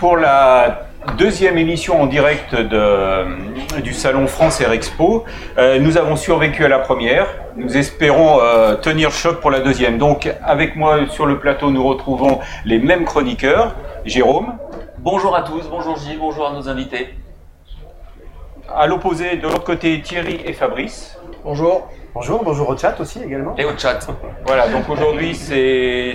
Pour la deuxième émission en direct de, du salon France Air Expo. Euh, nous avons survécu à la première. Nous espérons euh, tenir choc pour la deuxième. Donc, avec moi sur le plateau, nous retrouvons les mêmes chroniqueurs. Jérôme. Bonjour à tous, bonjour Gilles, bonjour à nos invités. À l'opposé, de l'autre côté, Thierry et Fabrice. Bonjour. Bonjour, bonjour au chat aussi également. Et au chat. Voilà, donc aujourd'hui, c'est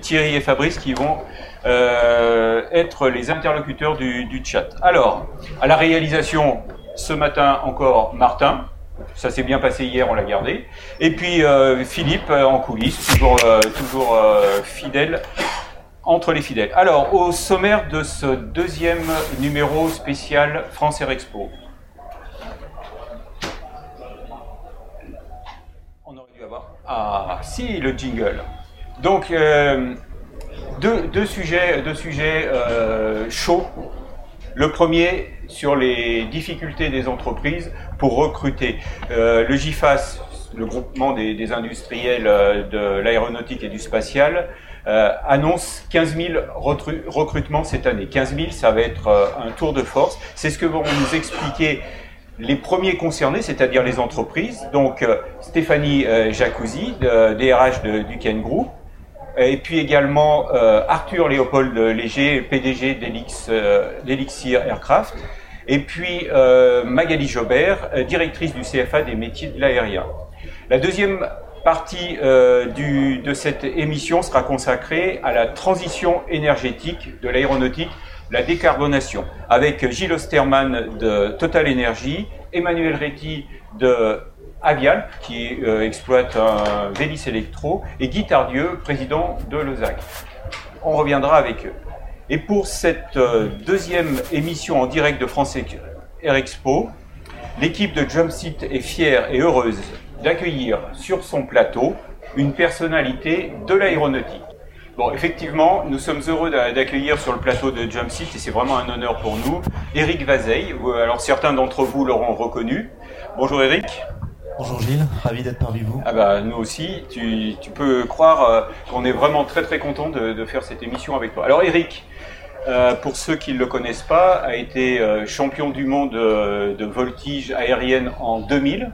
Thierry et Fabrice qui vont euh, être les interlocuteurs du, chat. Alors, à la réalisation, ce matin encore Martin. Ça s'est bien passé hier, on l'a gardé. Et puis euh, Philippe euh, en coulisses, toujours, toujours fidèle entre les fidèles. Alors, au sommaire de ce deuxième numéro spécial France Air Expo. On aurait dû avoir. Ah, si, le jingle. Donc, deux, sujets, deux sujets euh, chauds. Le premier sur les difficultés des entreprises pour recruter. Euh, le GIFAS, le groupement des, industriels euh, de l'aéronautique et du spatial, annonce 15 000 recrutements cette année. 15 000, ça va être un tour de force. C'est ce que vont nous expliquer les premiers concernés, c'est-à-dire les entreprises. Donc Stéphanie Jacuzzi, DRH de, du Ken Group, et puis également euh, Arthur Léopold Léger, PDG d'Elixir Aircraft, et puis euh, Magali Jobert, directrice du CFA des métiers de l'aérien. La deuxième partie euh, de cette émission sera consacrée à la transition énergétique de l'aéronautique, la décarbonation, avec Gilles Osterman de Total Energy, Emmanuel Réti de Avial, qui euh, exploite un Vélis Electro, et Guy Tardieu, président de Lausanne. On reviendra avec eux. Et pour cette euh, deuxième émission en direct de France Air Expo, l'équipe de Jumpseat est fière et heureuse d'accueillir sur son plateau une personnalité de l'aéronautique. Bon, effectivement, nous sommes heureux d'accueillir sur le plateau de Jumpseat, et c'est vraiment un honneur pour nous, Eric Vazeille. Alors certains d'entre vous l'auront reconnu. Bonjour Eric. Bonjour Gilles, ravi d'être parmi vous. Ah bah, nous aussi, tu, peux croire euh, qu'on est vraiment très très content de, faire cette émission avec toi. Alors Eric, euh, pour ceux qui ne le connaissent pas, a été euh, champion du monde de, voltige aérienne en 2000.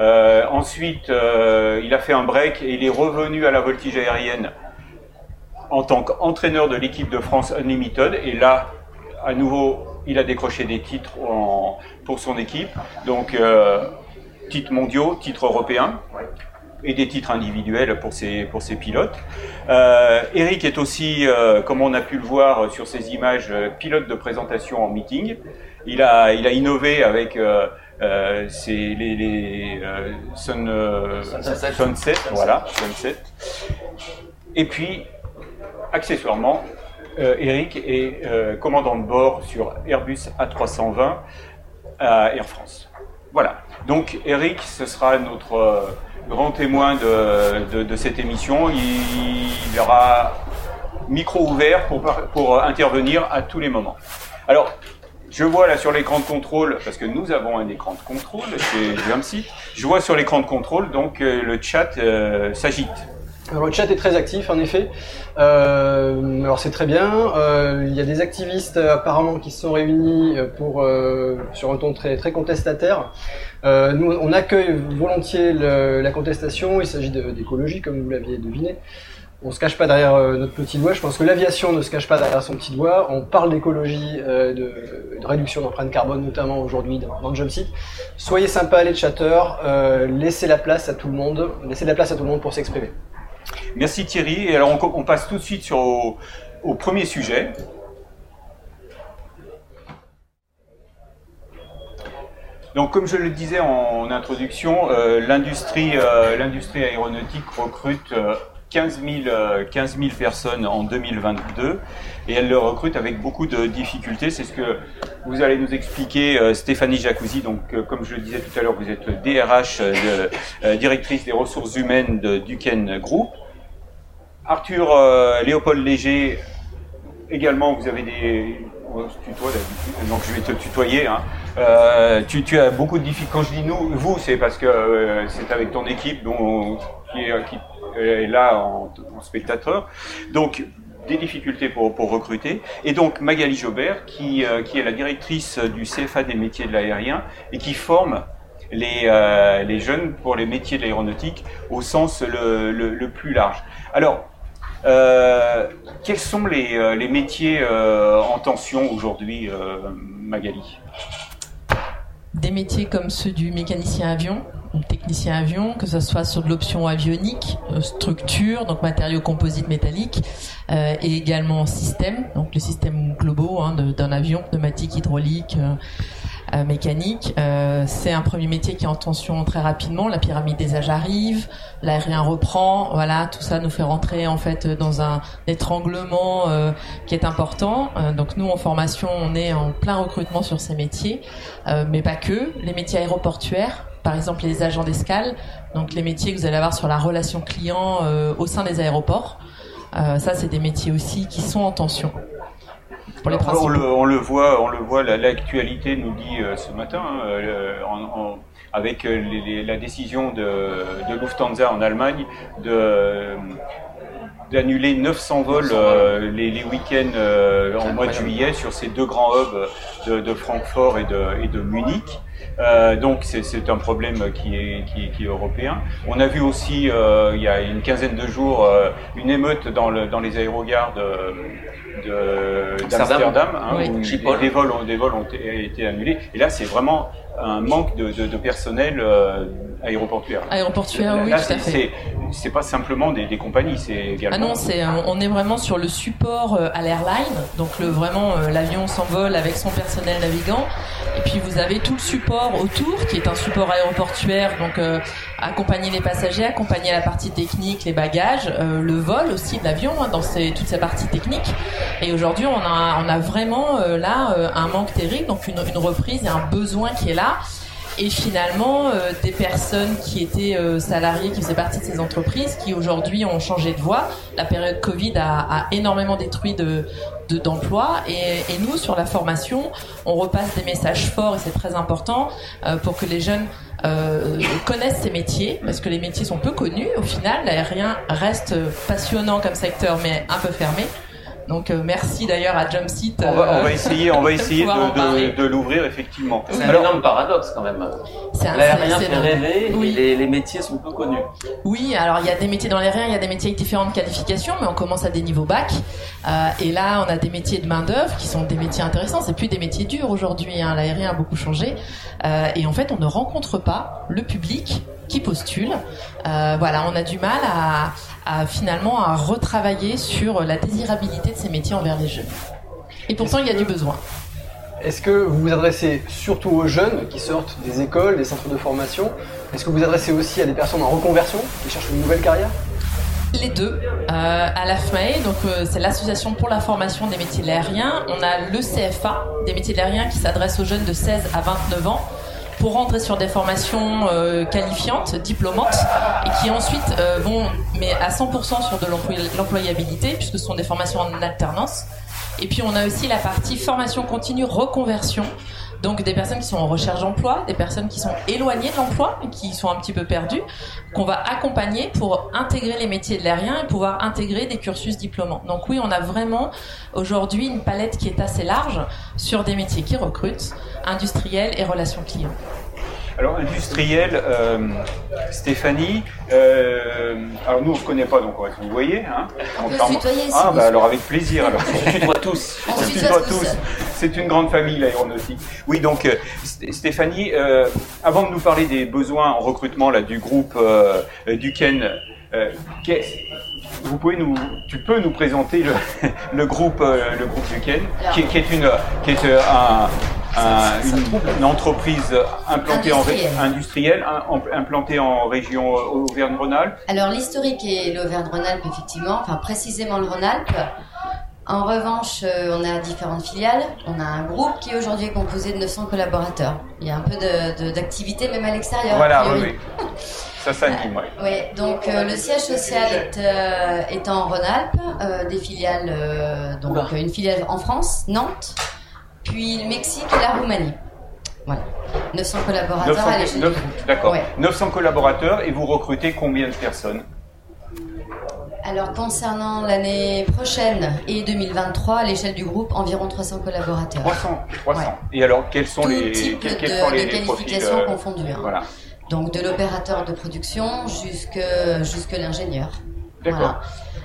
Euh, ensuite, il a fait un break et il est revenu à la voltige aérienne en tant qu'entraîneur de l'équipe de France Unlimited. Et là, à nouveau, il a décroché des titres pour son équipe. Donc, titres mondiaux, titres européens et des titres individuels pour ses, pour ses pilotes. Euh, Eric est aussi, euh, comme on a pu le voir sur ces images, euh, pilote de présentation en meeting. Il a, il a innové avec euh, ses, les, les sun, sunset. sunset, voilà, sunset. Et puis, accessoirement, Eric est commandant de bord sur Airbus A320 à Air France. Voilà. Donc Eric, ce sera notre euh, grand témoin de, cette émission. Il, aura micro ouvert pour, pour intervenir à tous les moments. Alors, je vois là sur l'écran de contrôle, parce que nous avons un écran de contrôle chez Jumpseat, je vois sur l'écran de contrôle, donc euh, le chat euh, s'agite. Alors le chat est très actif en effet. Euh, alors c'est très bien. Euh, il y a des activistes apparemment qui se sont réunis pour euh, sur un ton très très contestataire. Euh, nous on accueille volontiers la contestation. Il s'agit d'écologie comme vous l'aviez deviné. On se cache pas derrière euh, notre petit doigt. Je pense que l'aviation ne se cache pas derrière son petit doigt. On parle d'écologie, euh, de, de, réduction d'empreinte carbone notamment aujourd'hui dans, dans le Jumpseat. Soyez sympas les chatteurs. laissez la place à tout le monde. Laissez la place à tout le monde pour s'exprimer. Merci Thierry. Et alors on, passe tout de suite sur au, premier sujet. Donc, comme je le disais en, introduction, euh, l'industrie euh, l'industrie aéronautique recrute euh, 15 000, 15 000 personnes en 2022 et elle le recrute avec beaucoup de difficultés. C'est ce que vous allez nous expliquer, euh, Stéphanie Jacuzzi. Donc, euh, comme je le disais tout à l'heure, vous êtes DRH, euh, directrice des ressources humaines de Duquesne Group. Arthur Léopold Léger, également, vous avez des, on se tutoie d'habitude, donc je vais te tutoyer. Hein. Euh, tu, as beaucoup de difficultés. Quand je dis nous, vous, c'est parce que euh, c'est avec ton équipe dont, qui, est, là en, spectateur. Donc, des difficultés pour, pour recruter. Et donc Magali Jobert, qui, euh, qui est la directrice du CFA des métiers de l'aérien et qui forme les, euh, les jeunes pour les métiers de l'aéronautique au sens le, le, le plus large. Alors, euh, quels sont les, euh, les métiers euh, en tension aujourd'hui, Magali? Des métiers comme ceux du mécanicien avion, technicien avion, que ce soit sur de l'option avionique, structure, donc matériaux composites métalliques, et également système, donc les systèmes globaux hein, d'un avion, pneumatique, hydraulique, euh, mécanique. Euh, c'est un premier métier qui est en tension très rapidement. La pyramide des âges arrive, l'aérien reprend. Voilà, tout ça nous fait rentrer en fait dans un étranglement euh, qui est important. Euh, donc nous en formation, on est en plein recrutement sur ces métiers, Euh, mais pas que. Les métiers aéroportuaires, par exemple les agents d'escale, donc les métiers que vous allez avoir sur la relation client au sein des aéroports. Ça, c'est des métiers aussi qui sont en tension. Pour les on, le, on le voit, on le voit. la- L'actualité nous dit euh, ce matin, hein, euh, en- en- avec euh, les- les- la décision de, de Lufthansa en Allemagne de d'annuler 900 vols euh, les, les week-ends en mois de juillet sur ces deux grands hubs de, de Francfort et de, et de Munich. Euh, donc c'est- un problème qui est, qui, est- qui est européen. On a vu aussi euh, il y a une quinzaine de jours euh, une émeute dans, le, dans les aérogares de de- d'Amsterdam, hein, Oui. où des vols ont, des vols ont été annulés. Et là, c'est vraiment un manque de, de, de personnel aéroportuaire. Aéroportuaire, oui, Là, tout à c'est- fait. c'est- pas simplement des, des compagnies, c'est également. Ah non, c'est on est vraiment sur le support à l'airline, donc le vraiment l'avion s'envole avec son personnel navigant, et puis vous avez tout le support autour qui est un support aéroportuaire, donc euh, accompagner les passagers, accompagner la partie technique, les bagages, euh, le vol aussi de l'avion hein, dans ces, toutes ces parties techniques. Et aujourd'hui, on a vraiment euh, là un manque terrible, donc une, reprise et un besoin qui est là. Et finalement, des personnes qui étaient salariées, qui faisaient partie de ces entreprises, qui aujourd'hui ont changé de voie. La période Covid a, a énormément détruit de de- d'emplois et, nous sur la formation on repasse des messages forts et c'est très important euh, pour que les jeunes euh, connaissent ces métiers parce que les métiers sont peu connus au final. L'aérien reste passionnant comme secteur mais un peu fermé donc euh, merci d'ailleurs à Jumpseat On va, on euh, va essayer, on va essayer de, parler. de, de l'ouvrir effectivement. C'est un Alors, énorme paradoxe quand même. c'est un- L'aérien c'est- fait rêver Oui. et les, les métiers sont peu connus. Oui, alors il y a des métiers dans l'aérien, il y a des métiers avec différentes qualifications, mais on commence à des niveaux bac. Euh, et là, on a des métiers de main d'œuvre qui sont des métiers intéressants. C'est plus des métiers durs aujourd'hui. Hein. L'aérien a beaucoup changé. Euh, et en fait, on ne rencontre pas le public qui postule. Euh, voilà, on a du mal à, à finalement à retravailler sur la désirabilité de ces métiers envers les jeunes. Et pourtant, il y a du besoin. Est-ce que vous vous adressez surtout aux jeunes qui sortent des écoles, des centres de formation? Est-ce que vous vous adressez aussi à des personnes en reconversion qui cherchent une nouvelle carrière? Les deux. Euh, à l'AFMAE, donc euh, c'est l'association pour la formation des métiers de l'aérien. On a le CFA des métiers de l'aérien qui s'adresse aux jeunes de 16 à 29 ans pour rentrer sur des formations euh, qualifiantes, diplômantes, et qui ensuite euh, vont, mais à 100% sur de l'employ- l'employabilité, puisque ce sont des formations en alternance. Et puis on a aussi la partie formation continue, reconversion. Donc des personnes qui sont en recherche d'emploi, des personnes qui sont éloignées de l'emploi qui sont un petit peu perdues, qu'on va accompagner pour intégrer les métiers de l'aérien et pouvoir intégrer des cursus diplômants. Donc oui, on a vraiment aujourd'hui une palette qui est assez large sur des métiers qui recrutent, industriels et relations clients. Alors industriel, euh, Stéphanie, euh, alors nous on se connaît pas donc on va se vous voyez, hein On peut se tutoyer, si Ah bah alors avec plaisir alors. Je tutoie tous. On se On se tutoie tous. C'est une grande famille l'aéronautique. Oui donc euh, Sté- Stéphanie, euh, avant de nous parler des besoins en recrutement là du groupe euh, euh, euh, vous pouvez nous, tu peux nous présenter le, le groupe, euh, le groupe du Ken, qui, est- qui est une, qui est euh, un, un- une, une entreprise implantée Industrielle. en ré- industrielle, un- en- implantée en région euh, Auvergne-Rhône-Alpes. Alors l'historique est l'Auvergne-Rhône-Alpes, effectivement, enfin précisément le Rhône-Alpes. En revanche, euh, on a différentes filiales. On a un groupe qui aujourd'hui est composé de 900 collaborateurs. Il y a un peu de- de- d'activité même à l'extérieur. Voilà, oui, oui. Ça s'anime, ouais. Oui, donc euh, le siège social est, euh, est en Rhône-Alpes, euh, des filiales, euh, donc Oula. une filiale en France, Nantes, puis le Mexique et la Roumanie. Voilà, 900 collaborateurs 900 à l'échelle neuf- du groupe. D'accord. Ouais. 900 collaborateurs et vous recrutez combien de personnes? Alors concernant l'année prochaine et 2023, à l'échelle du groupe, environ 300 collaborateurs. 300, 300. Ouais. Et alors, quels sont Tout les, type quels, de, quels sont les, de les profils qualifications confondues. hein. Voilà, Donc de l'opérateur de production jusque, jusque l'ingénieur. d'accord. Voilà.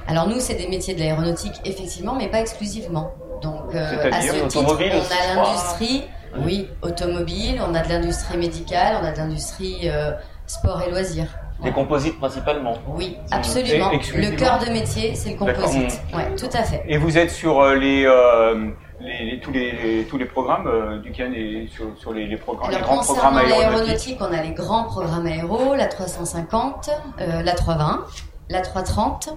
Alors nous, c'est des métiers de l'aéronautique, effectivement, mais pas exclusivement. Donc euh, à C'est-à-dire ce titre, automobile on a l'industrie, oui, automobile, on a de l'industrie médicale, on a de l'industrie euh, sport et loisirs. Des composites principalement. Oui, absolument. Le cœur de métier, c'est le composite. Ouais, tout à fait. Et vous êtes sur euh, les, euh, les, les- tous, les, tous les programmes euh, du CAN et sur, sur les, les, programmes, les Alors grands programmes concernant aéronautiques l'aéronautique, on a les grands programmes aéro, la 350, euh, la 320, la 330.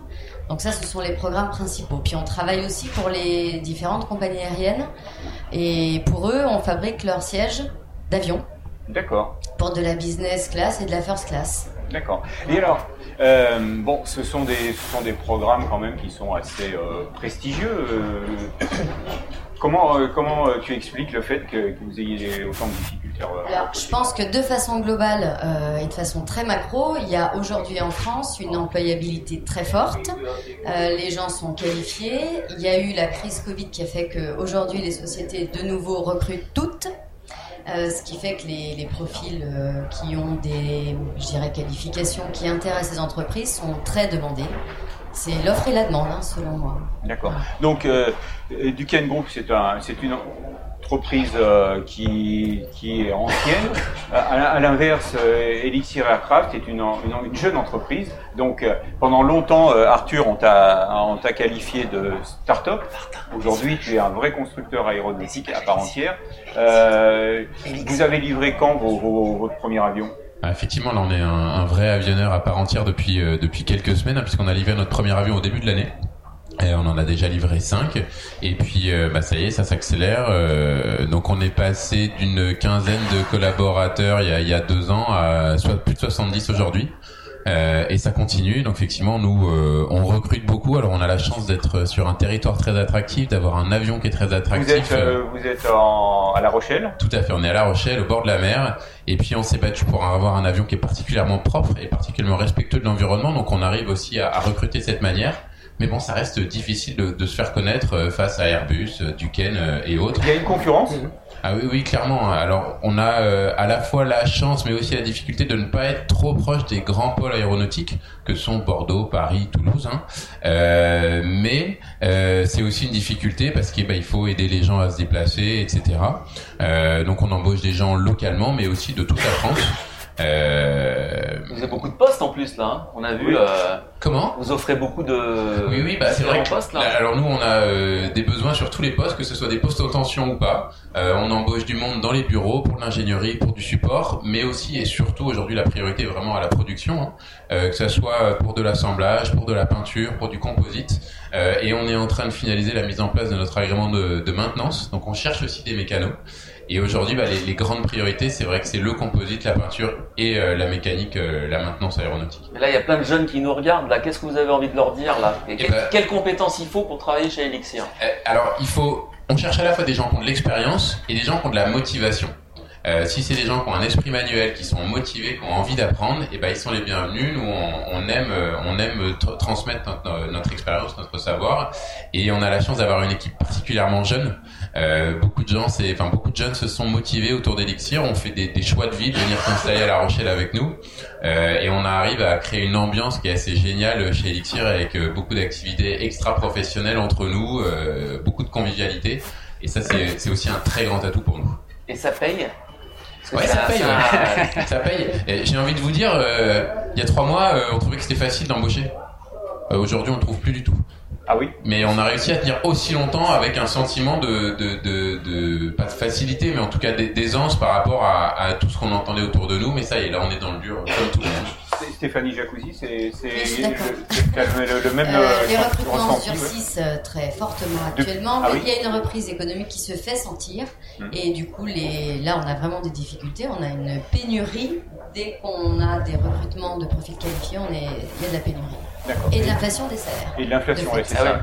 Donc ça, ce sont les programmes principaux. Puis on travaille aussi pour les différentes compagnies aériennes. Et pour eux, on fabrique leurs sièges d'avion D'accord. pour de la business class et de la first class. D'accord. Et alors, euh, bon, ce sont des, ce sont des programmes quand même qui sont assez euh, prestigieux. euh. Comment, euh, comment euh, tu expliques le fait que, que vous ayez autant de difficultés Alors, je pense que de façon globale euh, et de façon très macro, il y a aujourd'hui en France une employabilité très forte. Les gens sont qualifiés. Il y a eu la crise Covid qui a fait qu'aujourd'hui les sociétés de nouveau recrutent toutes. Euh, ce qui fait que les, les profils euh, qui ont des, je dirais, qualifications qui intéressent les entreprises sont très demandés. C'est l'offre et la demande, hein, selon moi. D'accord. Donc, euh, euh, Duquesne Group, c'est un, c'est une entreprise euh, qui, qui est ancienne. À, à l'inverse, euh, Elixir Aircraft est une, une, une jeune entreprise. Donc, euh, pendant longtemps, euh, Arthur, on t'a, qualifié de start-up. Aujourd'hui, tu es un vrai constructeur aéronautique à part entière. Euh, vous avez livré quand vos, vos- votre premier avion? Ah, effectivement, là, on est un, vrai avionneur à part entière depuis euh, depuis quelques semaines, hein, puisqu'on a livré notre premier avion au début de l'année. Et on en a déjà livré 5 et puis euh, bah ça y est ça s'accélère. Euh, donc on est passé d'une quinzaine de collaborateurs il y a, deux ans à plus de 70 aujourd'hui Euh, et ça continue. Donc effectivement nous euh, on recrute beaucoup. Alors on a la chance d'être sur un territoire très attractif d'avoir un avion qui est très Vous attractif êtes, euh, vous êtes en, à La Rochelle? Tout à fait, on est à La Rochelle, au bord de la mer, et puis on s'est battu pour avoir un avion qui est particulièrement propre et particulièrement respectueux de l'environnement, donc on arrive aussi à, à recruter de cette manière. Mais bon, ça reste difficile de, de se faire connaître euh, face à Airbus, euh, Duquesne euh, et autres. Il y a une concurrence? Ah oui, oui, clairement. Alors, on a euh, à la fois la chance, mais aussi la difficulté de ne pas être trop proche des grands pôles aéronautiques que sont Bordeaux, Paris, Toulouse. hein. Euh, mais euh, c'est aussi une difficulté parce qu'il bah, faut aider les gens à se déplacer, etc. Donc, on embauche des gens localement, mais aussi de toute la France. Euh, Vous avez beaucoup de postes en plus là. hein. On a vu. Oui. euh, comment? vous offrez beaucoup de. Oui, oui, bah c'est vrai. que- postes là. Alors nous, on a euh, des besoins sur tous les postes, que ce soit des postes en tension ou pas. Euh, on embauche du monde dans les bureaux pour l'ingénierie, pour du support, mais aussi et surtout aujourd'hui la priorité est vraiment à la production, hein. Euh, que ce soit pour de l'assemblage, pour de la peinture, pour du composite. Euh, et on est en train de finaliser la mise en place de notre agrément de, de maintenance. Donc on cherche aussi des mécanos. Et aujourd'hui, bah, les, les grandes priorités, c'est vrai que c'est le composite, la peinture et euh, la mécanique, euh, la maintenance aéronautique. Et là, il y a plein de jeunes qui nous regardent. Là, qu'est-ce que vous avez envie de leur dire là? Et que- ben- Quelles compétences il faut pour travailler chez Elixir? Euh, Alors, il faut. On cherche à la fois des gens qui ont de l'expérience et des gens qui ont de la motivation. Euh, si c'est des gens qui ont un esprit manuel, qui sont motivés, qui ont envie d'apprendre, et ben ils sont les bienvenus. Nous, on, aime, euh, on aime tr- transmettre notre, expérience, notre savoir, et on a la chance d'avoir une équipe particulièrement jeune. Euh, beaucoup de gens, enfin beaucoup de jeunes se sont motivés autour d'Elixir. On fait des, choix de vie, de venir s'installer à La Rochelle avec nous, Euh, et on arrive à créer une ambiance qui est assez géniale chez Elixir avec euh, beaucoup d'activités extra professionnelles entre nous, euh, beaucoup de convivialité. Et ça, c'est aussi un très grand atout pour nous. Et ça paye? Ouais, ça paye. ouais. ça paye. Et J'ai envie de vous dire, euh, il y a trois mois, euh, on trouvait que c'était facile d'embaucher. Euh, Aujourd'hui, on ne trouve plus du tout. Ah oui? Mais on a réussi à tenir aussi longtemps avec un sentiment de, de, de, de pas de facilité, mais en tout cas d'ai- d'aisance par rapport à, à tout ce qu'on entendait autour de nous. Mais ça y est, là, on est dans le dur, comme tout le monde. Stéphanie Jacuzzi, c'est Oui, le, même Euh, euh, les recrutements durcissent euh, très fortement actuellement, Ah mais oui. il y a une reprise économique qui se fait sentir. Hmm. Et du coup, les... là, on a vraiment des difficultés. On a une pénurie. Dès qu'on a des recrutements de profils qualifiés, on est... il y a de la pénurie. Et de l'inflation des salaires. Et de l'inflation, fait. c'est Ah ça. ouais.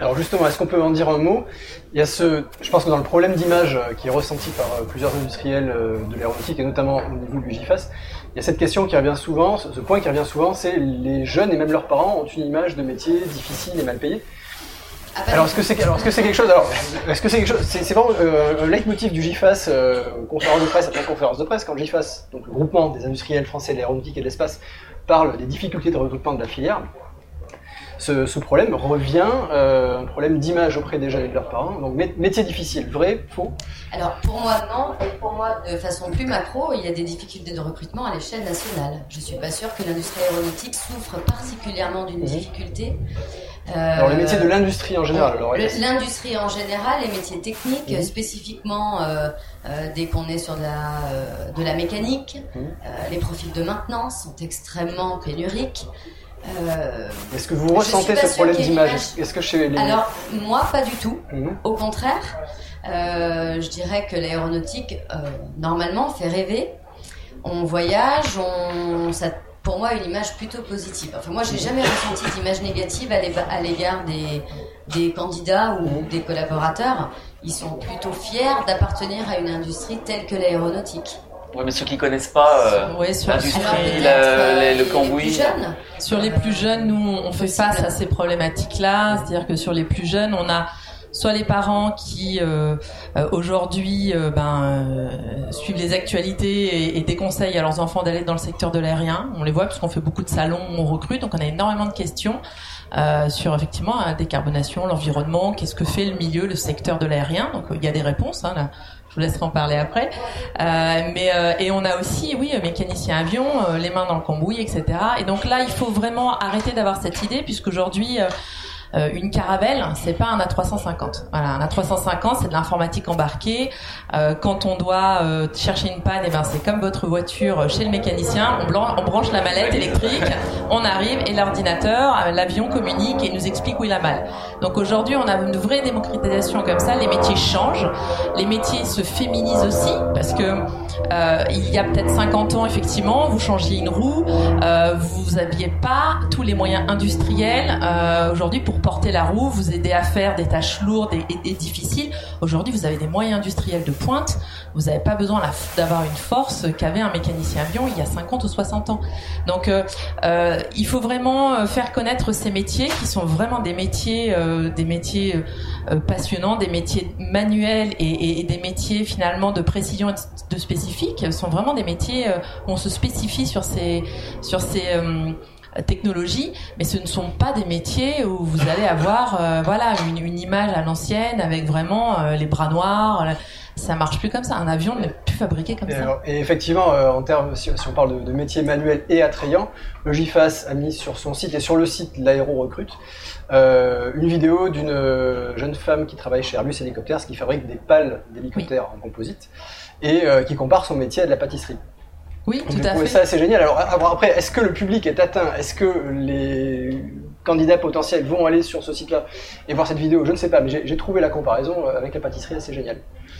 Alors justement, est-ce qu'on peut en dire un mot? Il y a ce, je pense que dans le problème d'image euh, qui est ressenti par plusieurs industriels de l'aéronautique et notamment au niveau du GIFAS, il y a cette question qui revient souvent, ce point qui revient souvent, c'est les jeunes et même leurs parents ont une image de métier difficile et mal payé. Ah Alors est-ce que c'est alors est-ce que c'est quelque chose alors est-ce que c'est quelque chose c'est c'est vraiment euh, un leitmotiv du GIFAS euh, conférence de presse après conférence de presse quand le GIFAS donc le groupement des industriels français de l'aéronautique et de l'espace parle des difficultés de recrutement de la filière ce, ce problème revient euh, un problème d'image auprès des jeunes et de leurs parents donc mé- métier difficile vrai faux? Alors pour moi non, et pour moi de façon plus macro, il y a des difficultés de recrutement à l'échelle nationale. Je suis pas sûre que l'industrie aéronautique souffre particulièrement d'une Mhm. difficulté. alors les Euh, métiers de l'industrie en général L'industrie en général, les métiers techniques, Mhm. spécifiquement euh, euh, dès qu'on est sur de la, euh, de la mécanique, Mhm. euh, les profils de maintenance sont extrêmement pénuriques. Euh, est-ce que vous ressentez ce problème d'image image- est-ce que chez les alors moi pas du tout. Mhm. Au contraire, euh, je dirais que l'aéronautique, euh, normalement, fait rêver. On voyage, on, ça, pour moi, une image plutôt positive. Enfin, moi, j'ai jamais ressenti d'image négative à l'é- à l'égard des, des candidats ou des collaborateurs. Ils sont plutôt fiers d'appartenir à une industrie telle que l'aéronautique. Ouais, mais ceux qui connaissent pas euh, Ouais, sur, l'industrie, euh, les- le cambouis. plus jeunes, Sur les plus jeunes, nous, on fait face à ces problématiques-là. C'est-à-dire que sur les plus jeunes, on a soit les parents qui euh, euh, aujourd'hui euh, ben, euh, suivent les actualités et, et déconseillent à leurs enfants d'aller dans le secteur de l'aérien. On les voit parce qu'on fait beaucoup de salons, on recrute, donc on a énormément de questions. Euh, sur effectivement la décarbonation, l'environnement, qu'est-ce que fait le milieu, le secteur de l'aérien. Donc euh, il y a des réponses. Hein, là. Je vous laisserai en parler après. Euh, mais euh, et on a aussi, oui, euh, mécanicien avion, les mains dans le cambouis, etc. Et donc là, il faut vraiment arrêter d'avoir cette idée, puisqu'aujourd'hui, euh, une caravelle, c'est pas un A350. Voilà, un A350, c'est de l'informatique embarquée. Euh, quand on doit euh, chercher une panne, et ben c'est comme votre voiture chez le mécanicien. On, on branche la mallette électrique, on arrive et l'ordinateur, euh, l'avion communique et nous explique où il a mal. Donc aujourd'hui, on a une vraie démocratisation comme ça. Les métiers changent, les métiers se féminisent aussi parce que euh, il y a peut-être 50 ans, effectivement, vous changiez une roue, euh, vous aviez pas tous les moyens industriels euh, aujourd'hui pour porter la roue, vous aider à faire des tâches lourdes et, difficiles. Aujourd'hui, vous avez des moyens industriels de pointe. Vous n'avez pas besoin d'avoir une force qu'avait un mécanicien avion il y a 50 ou 60 ans. Donc, il faut vraiment faire connaître ces métiers qui sont vraiment des métiers, des métiers passionnants, des métiers manuels et, et- des métiers finalement de précision et de spécifique. Sont vraiment des métiers euh, où on se spécifie sur ces, sur ces euh, technologies, mais ce ne sont pas des métiers où vous allez avoir euh, voilà une, une image à l'ancienne avec vraiment euh, les bras noirs. euh, Ça marche plus comme ça. Un avion n'est plus fabriqué comme Et, ça. alors- et effectivement, euh, en termes, si, si on parle de, de métiers manuels et attrayants, le GIFAS a mis sur son site et sur le site l'Aéro Recrute une vidéo d'une jeune femme qui travaille chez Airbus Helicopters, qui fabrique des pales d'hélicoptères en composite et euh, qui compare son métier à de la pâtisserie. Oui, tout J'ai à trouvé fait. ça assez génial. Alors, après, est-ce que le public est atteint? Est-ce que les candidats potentiels vont aller sur ce site-là et voir cette vidéo? Je ne sais pas, mais j'ai trouvé la comparaison euh, avec la pâtisserie assez géniale.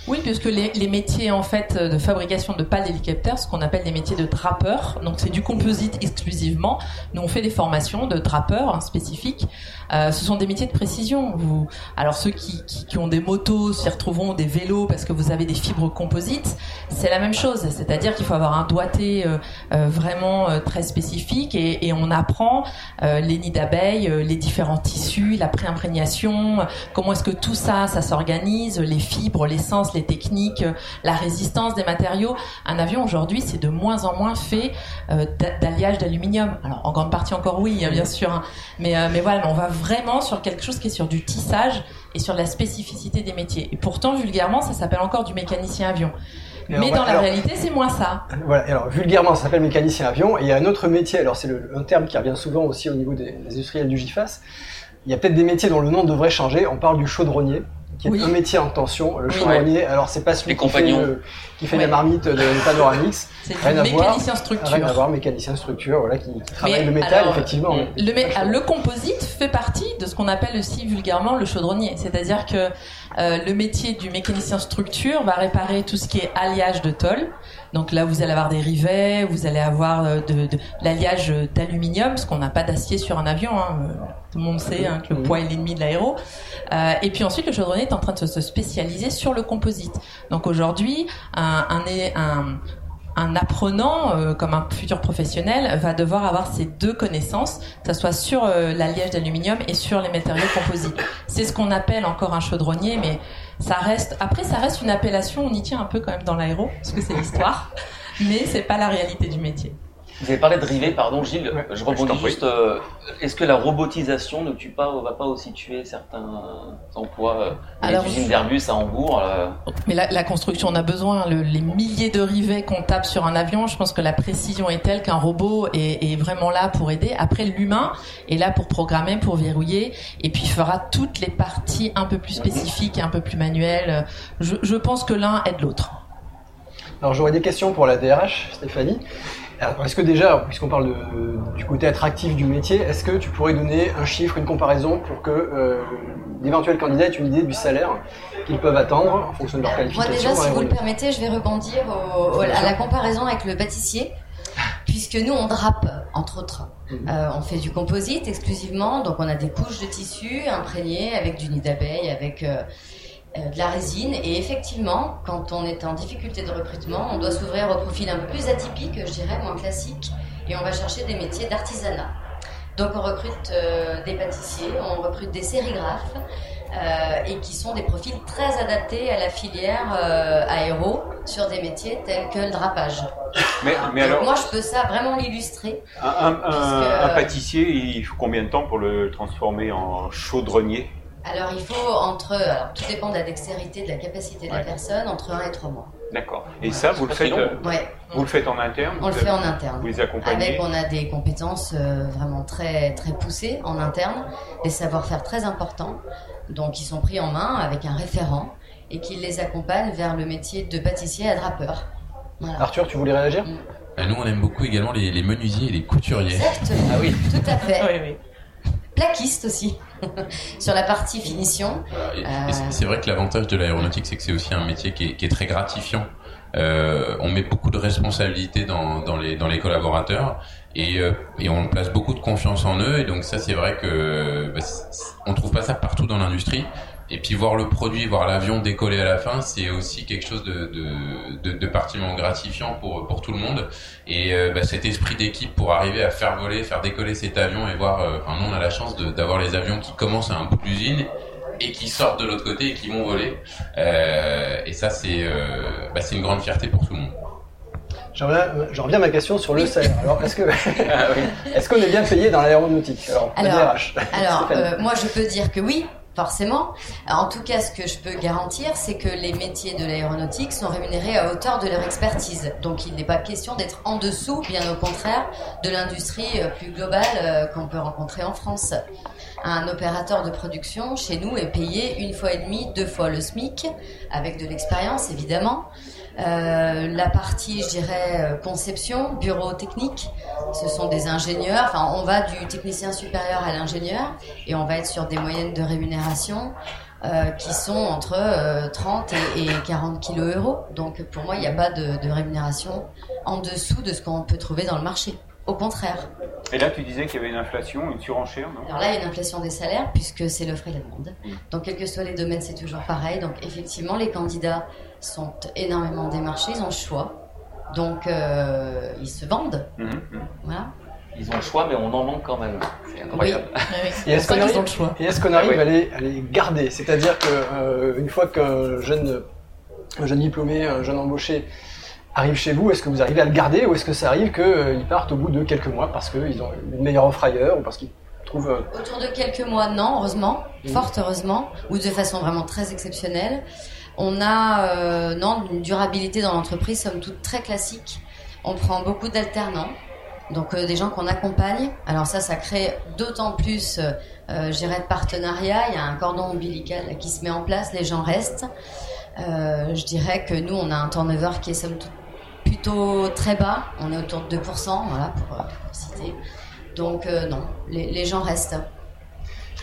Oui, puisque les, les métiers en fait de fabrication de pales d'hélicoptères, ce qu'on appelle des métiers de drapeurs, donc c'est du composite exclusivement. Nous on fait des formations de drapeurs hein, spécifiques. Euh, ce sont des métiers de précision. Alors ceux qui, ont des motos s'y retrouveront, des vélos parce que vous avez des fibres composites. C'est la même chose, c'est-à-dire qu'il faut avoir un doigté euh, euh, vraiment très spécifique et, on apprend les nids d'abeilles, les différents tissus, la préimprégnation, comment est-ce que tout ça, ça s'organise, les fibres, l'essence, les techniques, la résistance des matériaux. Un avion aujourd'hui, c'est de moins en moins fait d'a- d'alliage d'aluminium. Alors en grande partie encore oui, hein, bien sûr, hein. mais mais voilà, on va vraiment sur quelque chose qui est sur du tissage et sur la spécificité des métiers. Et pourtant, vulgairement, ça s'appelle encore du mécanicien avion. Et Mais dans la alors- réalité, c'est moins ça. Voilà, et alors vulgairement ça s'appelle mécanicien avion, et il y a un autre métier, alors c'est le- un terme qui revient souvent aussi au niveau des, des industriels du GIFAS, il y a peut-être des métiers dont le nom devrait changer, on parle du chaudronnier, qui est Oui. un métier en tension, le Oui. chaudronnier, alors c'est pas celui Les qui fait, le- qui fait Ouais. la marmite de Panoramix, C'est Rien à voir. mécanicien structure. rien à voir, mécanicien structure, voilà, qui, qui travaille Mais le métal alors, effectivement. Le, le composite fait partie de ce qu'on appelle aussi vulgairement le chaudronnier. C'est-à-dire que Euh, le métier du mécanicien structure va réparer tout ce qui est alliage de tôle. Donc là, vous allez avoir des rivets, vous allez avoir euh, de, de l'alliage d'aluminium, parce qu'on n'a pas d'acier sur un avion. Hein. Euh, Tout le monde sait hein, que le poids est l'ennemi de l'aéro. Euh, et puis ensuite, le chaudronnier est en train de se, se spécialiser sur le composite. Donc aujourd'hui, un, un, un, un apprenant, euh, comme un futur professionnel, va devoir avoir ces deux connaissances, que ce soit sur euh, l'alliage d'aluminium et sur les matériaux composites. C'est ce qu'on appelle encore un chaudronnier, mais ça reste. Après, ça reste une appellation. On y tient un peu quand même dans l'aéro, parce que c'est l'histoire, mais c'est pas la réalité du métier. Vous avez parlé de rivet, pardon Gilles, Ouais, je rebondis juste. euh, Est-ce que la robotisation ne tue pas, va pas aussi tuer certains emplois euh, Les Alors, usines je- d'Airbus à Hambourg euh, Mais la, la construction, on a besoin, le- les milliers de rivets qu'on tape sur un avion, je pense que la précision est telle qu'un robot est, est vraiment là pour aider. Après, l'humain est là pour programmer, pour verrouiller, et puis fera toutes les parties un peu plus spécifiques et un peu plus manuelles. Je, je pense que l'un aide l'autre. Alors j'aurais des questions pour la DRH, Stéphanie. Alors, Est-ce que déjà, puisqu'on parle de- du côté attractif du métier, est-ce que tu pourrais donner un chiffre, une comparaison pour que euh, d'éventuels candidats aient une idée du salaire qu'ils peuvent attendre en fonction de leur Moi qualification déjà, dans si vous le permettez, je vais rebondir au- au- à la comparaison avec le pâtissier, puisque nous on drape, entre autres. Mhm. Euh, on fait du composite exclusivement, donc on a des couches de tissu imprégnées avec du nid d'abeille, avec euh, de la résine. Et effectivement, quand on est en difficulté de recrutement, on doit s'ouvrir au profil un peu plus atypique, je dirais, moins classique, et on va chercher des métiers d'artisanat. Donc on recrute euh, des pâtissiers, on recrute des sérigraphes, euh, et qui sont des profils très adaptés à la filière euh, aéro sur des métiers tels que le drapage. Mais, alors, moi, je peux ça vraiment l'illustrer. un, un- un- puisque- un pâtissier, il faut combien de temps pour le transformer en chaudronnier? Alors il faut entre, alors tout dépend de la dextérité, de la capacité de la personne, entre 1 et 3 mois. D'accord. Et ça, vous le faites, euh, Ouais, vous le faites en interne on le fait avez- en interne. Vous les accompagnez Avec, on a des compétences euh, vraiment très très poussées en interne, des savoir-faire très importants, donc ils sont pris en main avec un référent et qui les accompagne vers le métier de pâtissier à drapeur. Voilà. Arthur, tu voulais réagir Euh, Nous, on aime beaucoup également les, les menuisiers et les couturiers. Exactement. Ah oui. Tout à fait. Oui, oui. Plaquiste aussi. Sur la partie finition. Voilà. Euh. c'est- vrai que l'avantage de l'aéronautique, c'est que c'est aussi un métier qui est, qui est très gratifiant. Euh, on met beaucoup de responsabilités dans, dans, les, dans les collaborateurs et, euh, et on place beaucoup de confiance en eux. Et donc ça, c'est vrai que bah, c'est- on trouve pas ça partout dans l'industrie. Et puis voir le produit, voir l'avion décoller à la fin, c'est aussi quelque chose de, de, de, de particulièrement gratifiant pour, pour tout le monde. Et euh, bah, cet esprit d'équipe pour arriver à faire voler, faire décoller cet avion et voir, euh, enfin nous on a la chance d'avoir les avions qui commencent à un bout de l'usine et qui sortent de l'autre côté et qui vont voler. Euh, et ça c'est euh, bah, c'est une grande fierté pour tout le monde. J'en reviens, à ma question sur le salaire. Alors, est-ce que Ah est-ce qu'on est bien payé dans l'aéronautique? Alors, la Alors, DRH. Alors, Stéphanie. euh, moi, je peux dire que oui, forcément. En tout cas, ce que je peux garantir, c'est que les métiers de l'aéronautique sont rémunérés à hauteur de leur expertise. Donc, il n'est pas question d'être en dessous, bien au contraire, de l'industrie euh, plus globale euh, qu'on peut rencontrer en France. Un opérateur de production, chez nous, est payé une fois et demie, deux fois le SMIC, avec de l'expérience, évidemment. Euh, la partie, je dirais, euh, conception, bureau technique, ce sont des ingénieurs. Enfin, on va du technicien supérieur à l'ingénieur et on va être sur des moyennes de rémunération euh, qui sont entre euh, 30 et, et 40 kilos euros. Donc, pour moi, il n'y a pas de, de rémunération en dessous de ce qu'on peut trouver dans le marché. Au contraire. Et là, tu disais qu'il y avait une inflation, une surenchère, non? Alors là, il y a une inflation des salaires puisque c'est l'offre et la demande. Donc, quels que soient les domaines, c'est toujours pareil. Donc, effectivement, les candidats sont énormément démarchés, ils ont le choix. Donc, euh, ils se vendent. Mhm, mhm. Voilà. Ils ont le choix, mais on en manque quand même. C'est incroyable. Oui, oui. Et C'est est-ce qu'on arrive, et est-ce qu'on arrive Ah oui. à, les, à les garder? C'est-à-dire que euh, une fois qu'un jeune, un jeune diplômé, un jeune embauché arrive chez vous, est-ce que vous arrivez à le garder ou est-ce que ça arrive qu'ils partent au bout de quelques mois parce qu'ils ont une meilleure offre ailleurs ou parce qu'ils trouvent... euh, Autour de quelques mois, non, heureusement, Mhm. fort heureusement, ou de façon vraiment très exceptionnelle. On a, euh, non, une durabilité dans l'entreprise, somme toute très classique. On prend beaucoup d'alternants, donc euh, des gens qu'on accompagne. Alors ça, ça crée d'autant plus, euh, euh, je dirais, de partenariat. Il y a un cordon ombilical qui se met en place, les gens restent. Je dirais que nous, on a un turnover qui est somme plutôt très bas. On est autour de 2%, voilà, pour, citer. Donc non, les gens restent.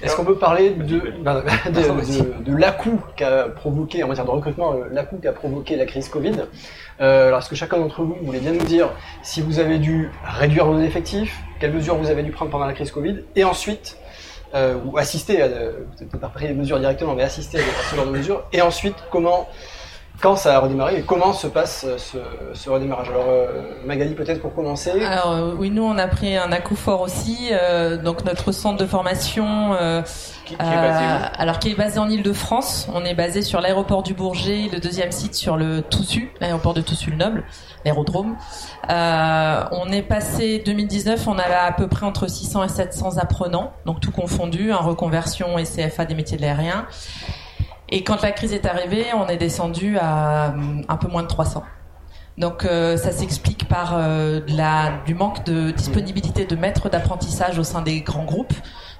Est-ce qu'on peut parler de, ben, de, de, de l'à-coup qu'a provoqué, en matière de recrutement, euh, l'à-coup qu'a provoqué la crise Covid. Euh, Alors, est-ce que chacun d'entre vous voulait bien nous dire si vous avez dû réduire vos effectifs, quelles mesures vous avez dû prendre pendant la crise Covid, et ensuite, euh, ou assister, à, euh, peut-être pas pris les mesures directement, mais assister à ce genre de mesures, et ensuite, comment quand ça a redémarré et comment se passe euh, ce, ce redémarrage Alors euh, Magali peut-être pour commencer. Alors euh, oui, nous on a pris un à coup fort aussi. euh, donc notre centre de formation, euh, Qui, qui est basé euh, où alors qui est basé en Île-de-France. On est basé sur l'aéroport du Bourget, le deuxième site sur le Toussus, l'aéroport de Toussus-le-Noble, l'aérodrome. Euh, on est passé 2019, on avait à peu près entre 600 et 700 apprenants, donc tout confondu, en reconversion et CFA des métiers de l'aérien. Et quand la crise est arrivée, on est descendu à hum, un peu moins de 300. Donc euh, ça s'explique par euh, du manque de disponibilité de maîtres d'apprentissage au sein des grands groupes,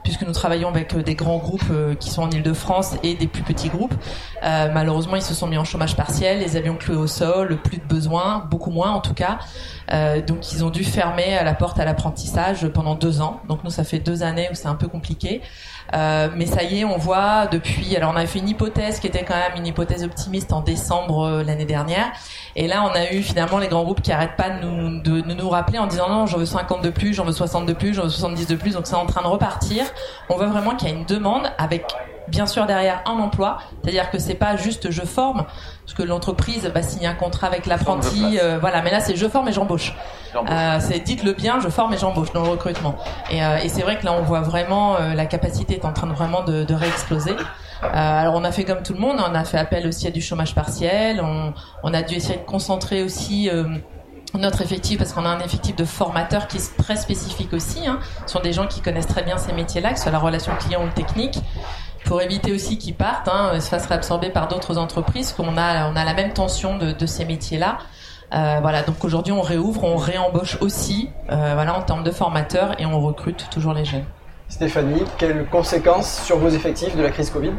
puisque nous travaillons avec euh, des grands groupes euh, qui sont en Ile-de-France et des plus petits groupes. Euh, malheureusement, ils se sont mis en chômage partiel, les avions cloués au sol, plus de besoin, beaucoup moins en tout cas. Euh, donc ils ont dû fermer la porte à l'apprentissage pendant deux ans. Donc nous, ça fait deux années où c'est un peu compliqué. Euh, mais ça y est, on voit depuis. Alors, on avait fait une hypothèse qui était quand même une hypothèse optimiste en décembre l'année dernière. Et là, on a eu finalement les grands groupes qui arrêtent pas de nous, de, de nous rappeler en disant non, j'en veux 50 de plus, j'en veux 60 de plus, j'en veux 70 de plus. Donc, c'est en train de repartir. On voit vraiment qu'il y a une demande avec bien sûr derrière un emploi, c'est-à-dire que c'est pas juste je forme, parce que l'entreprise va signer un contrat avec l'apprenti, euh, voilà. Mais là, c'est je forme et j'embauche. Euh, c'est dites-le bien, je forme et j'embauche dans le recrutement. Et, euh, et c'est vrai que là, on voit vraiment euh, la capacité est en train de vraiment de, de réexploser. Euh, alors on a fait comme tout le monde, on a fait appel aussi à du chômage partiel, on, a dû essayer de concentrer aussi euh, notre effectif parce qu'on a un effectif de formateurs qui est très spécifique aussi. Hein. Ce sont des gens qui connaissent très bien ces métiers-là, que ce soit la relation client ou technique pour éviter aussi qu'ils partent, hein, se fassent réabsorber par d'autres entreprises, qu'on a, on a la même tension de, de ces métiers-là. Euh, voilà, donc aujourd'hui on réouvre, on réembauche aussi, euh, voilà, en termes de formateurs et on recrute toujours les jeunes. Stéphanie, quelles conséquences sur vos effectifs de la crise Covid?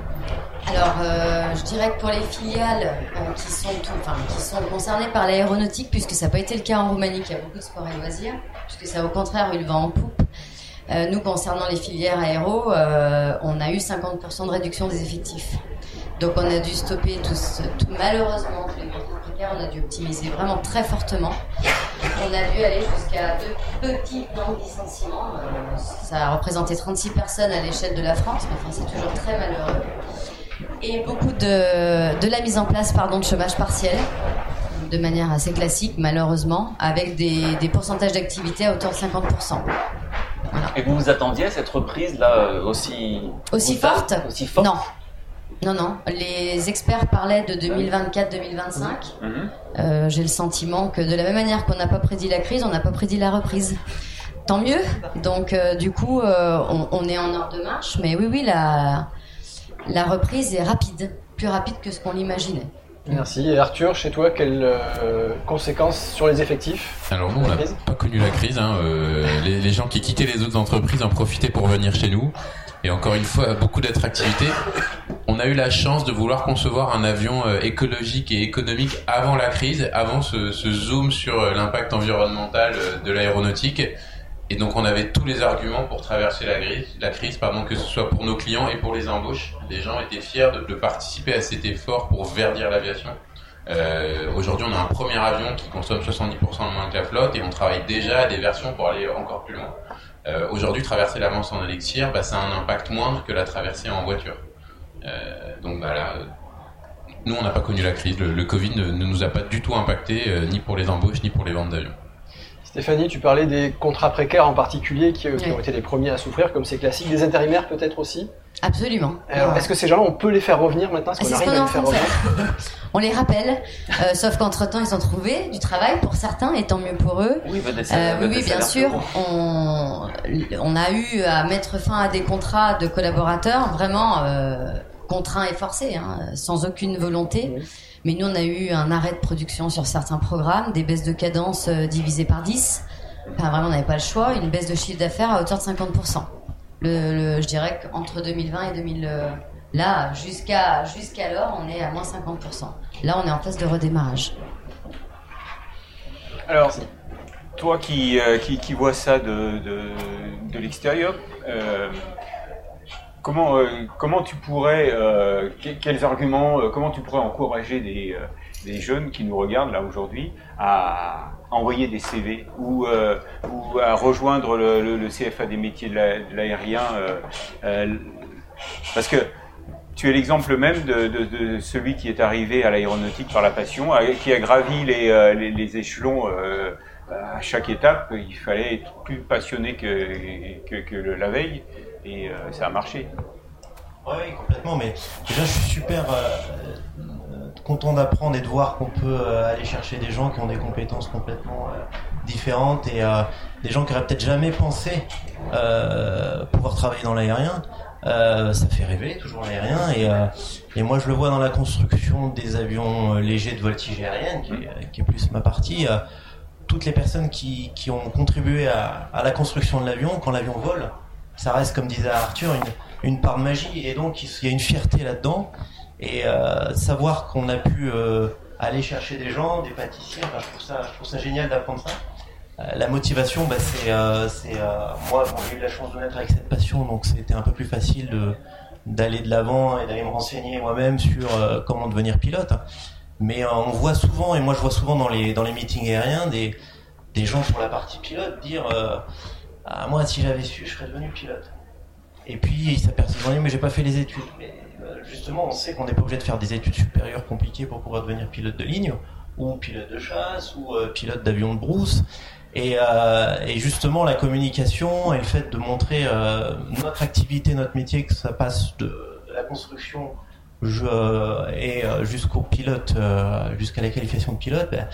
Alors, euh, je dirais que pour les filiales euh, qui, sont enfin, qui sont concernées par l'aéronautique, puisque ça n'a pas été le cas en Roumanie, qui a beaucoup de sport et loisirs, puisque ça au contraire le vent en poupe. euh, nous, concernant les filières aéro, on a eu 50% de réduction des effectifs. Donc, on a dû stopper tout, malheureusement tous les on a dû optimiser vraiment très fortement. On a dû aller jusqu'à deux petits plans de licenciement. Euh, ça a représenté 36 personnes à l'échelle de la France, mais enfin, c'est toujours très malheureux et beaucoup de, de la mise en place pardon, de chômage partiel, de manière assez classique malheureusement, avec des, des pourcentages d'activité à hauteur de 50%. Et vous vous attendiez à cette reprise là euh, aussi Aussi forte? Aussi forte? Non. Non, non. Les experts parlaient de 2024-2025. Mhm. Euh, J'ai le sentiment que de la même manière qu'on n'a pas prédit la crise, on n'a pas prédit la reprise. Tant mieux. Donc, euh, du coup, euh, on, on est en ordre de marche. Mais oui, oui, la, la reprise est rapide. Plus rapide que ce qu'on l'imaginait. Merci. Et Arthur, chez toi, quelles euh, conséquences sur les effectifs Alors nous, on n'a La crise? pas connu la crise. hein, euh, les, les gens qui quittaient les autres entreprises en profitaient pour venir chez nous. Et encore une fois, beaucoup d'attractivité. On a eu la chance de vouloir concevoir un avion euh, écologique et économique avant la crise, avant ce, zoom sur euh, l'impact environnemental euh, de l'aéronautique. Et donc on avait tous les arguments pour traverser la la crise pardon, que ce soit pour nos clients et pour les embauches. Les gens étaient fiers de, participer à cet effort pour verdir l'aviation. Aujourd'hui, on a un premier avion qui consomme 70% moins que la flotte et on travaille déjà à des versions pour aller encore plus loin. Euh, Aujourd'hui, traverser la Manche en élixir, bah, ça a un impact moindre que la traversée en voiture. Euh, donc voilà, euh, nous, on n'a pas connu la crise. Le, le Covid ne, ne nous a pas du tout impacté, euh, ni pour les embauches, ni pour les ventes d'avions. Stéphanie, tu parlais des contrats précaires en particulier qui, euh, qui Oui. ont été les premiers à souffrir, comme c'est classique, des intérimaires peut-être aussi? Absolument. Alors, Est-ce que ces gens-là, on peut les faire revenir maintenant? Est-ce Ah, qu'on C'est ce arrive à les faire revenir? On les rappelle, euh, sauf qu'entre-temps, ils ont trouvé du travail pour certains, et tant mieux pour eux. Oui, Euh, salaires- oui, veut oui, des bien sûr. On, on a eu à mettre fin à des contrats de collaborateurs vraiment euh, contraints et forcés, hein, sans aucune volonté. Oui. Mais nous, on a eu un arrêt de production sur certains programmes, des baisses de cadence euh, divisées par 10. Enfin, vraiment, on n'avait pas le choix. Une baisse de chiffre d'affaires à hauteur de 50%. Je dirais qu'entre 2020 et 2000... euh, Là, jusqu'à jusqu'alors, on est à moins 50%. Là, on est en phase de redémarrage. Alors, toi qui, euh, qui, qui vois ça de, de, de l'extérieur, euh, comment, comment tu pourrais, que- quels arguments, comment tu pourrais encourager des, des jeunes qui nous regardent là aujourd'hui à envoyer des CV ou, euh, ou à rejoindre le, CFA des métiers de la- de l'aérien euh, euh, Parce que tu es l'exemple même de, celui qui est arrivé à l'aéronautique par la passion, qui a gravi les, les, échelons à chaque étape. Il fallait être plus passionné que, que, la veille et ça a marché. Oui, complètement. Mais déjà, je suis super content d'apprendre et de voir qu'on peut euh, aller chercher des gens qui ont des compétences complètement euh, différentes et euh, des gens qui auraient peut-être jamais pensé pouvoir travailler dans l'aérien. Ça fait rêver, toujours l'aérien. Et, et moi, je le vois dans la construction des avions légers de voltige aérienne, qui, est- est plus ma partie. toutes les personnes qui, qui ont contribué à, à la construction de l'avion, quand l'avion vole, ça reste, comme disait Arthur, une, une part de magie. Et donc, il y a une fierté là-dedans. Et euh, savoir qu'on a pu euh, aller chercher des gens, des pâtissiers, je, trouve ça, génial d'apprendre ça. Euh, la motivation, bah, c'est, moi, j'ai eu la chance de naître avec cette passion, donc c'était un peu plus facile d'aller de l'avant et d'aller me renseigner moi-même sur comment devenir pilote. Mais on voit souvent, et moi je vois souvent dans les, meetings aériens, des, gens sur la partie pilote dire ah, Moi, si j'avais su, je serais devenu pilote. Et puis ils s'aperçoivent mais j'ai pas fait les études. Justement, on sait qu'on n'est pas obligé de faire des études supérieures compliquées pour pouvoir devenir pilote de ligne, ou pilote de chasse, ou euh, pilote d'avion de brousse. Et, euh, et justement, la communication et le fait de montrer euh, notre activité, notre métier, que ça passe de, la construction et jusqu'au pilote, jusqu'à la qualification de pilote, ben,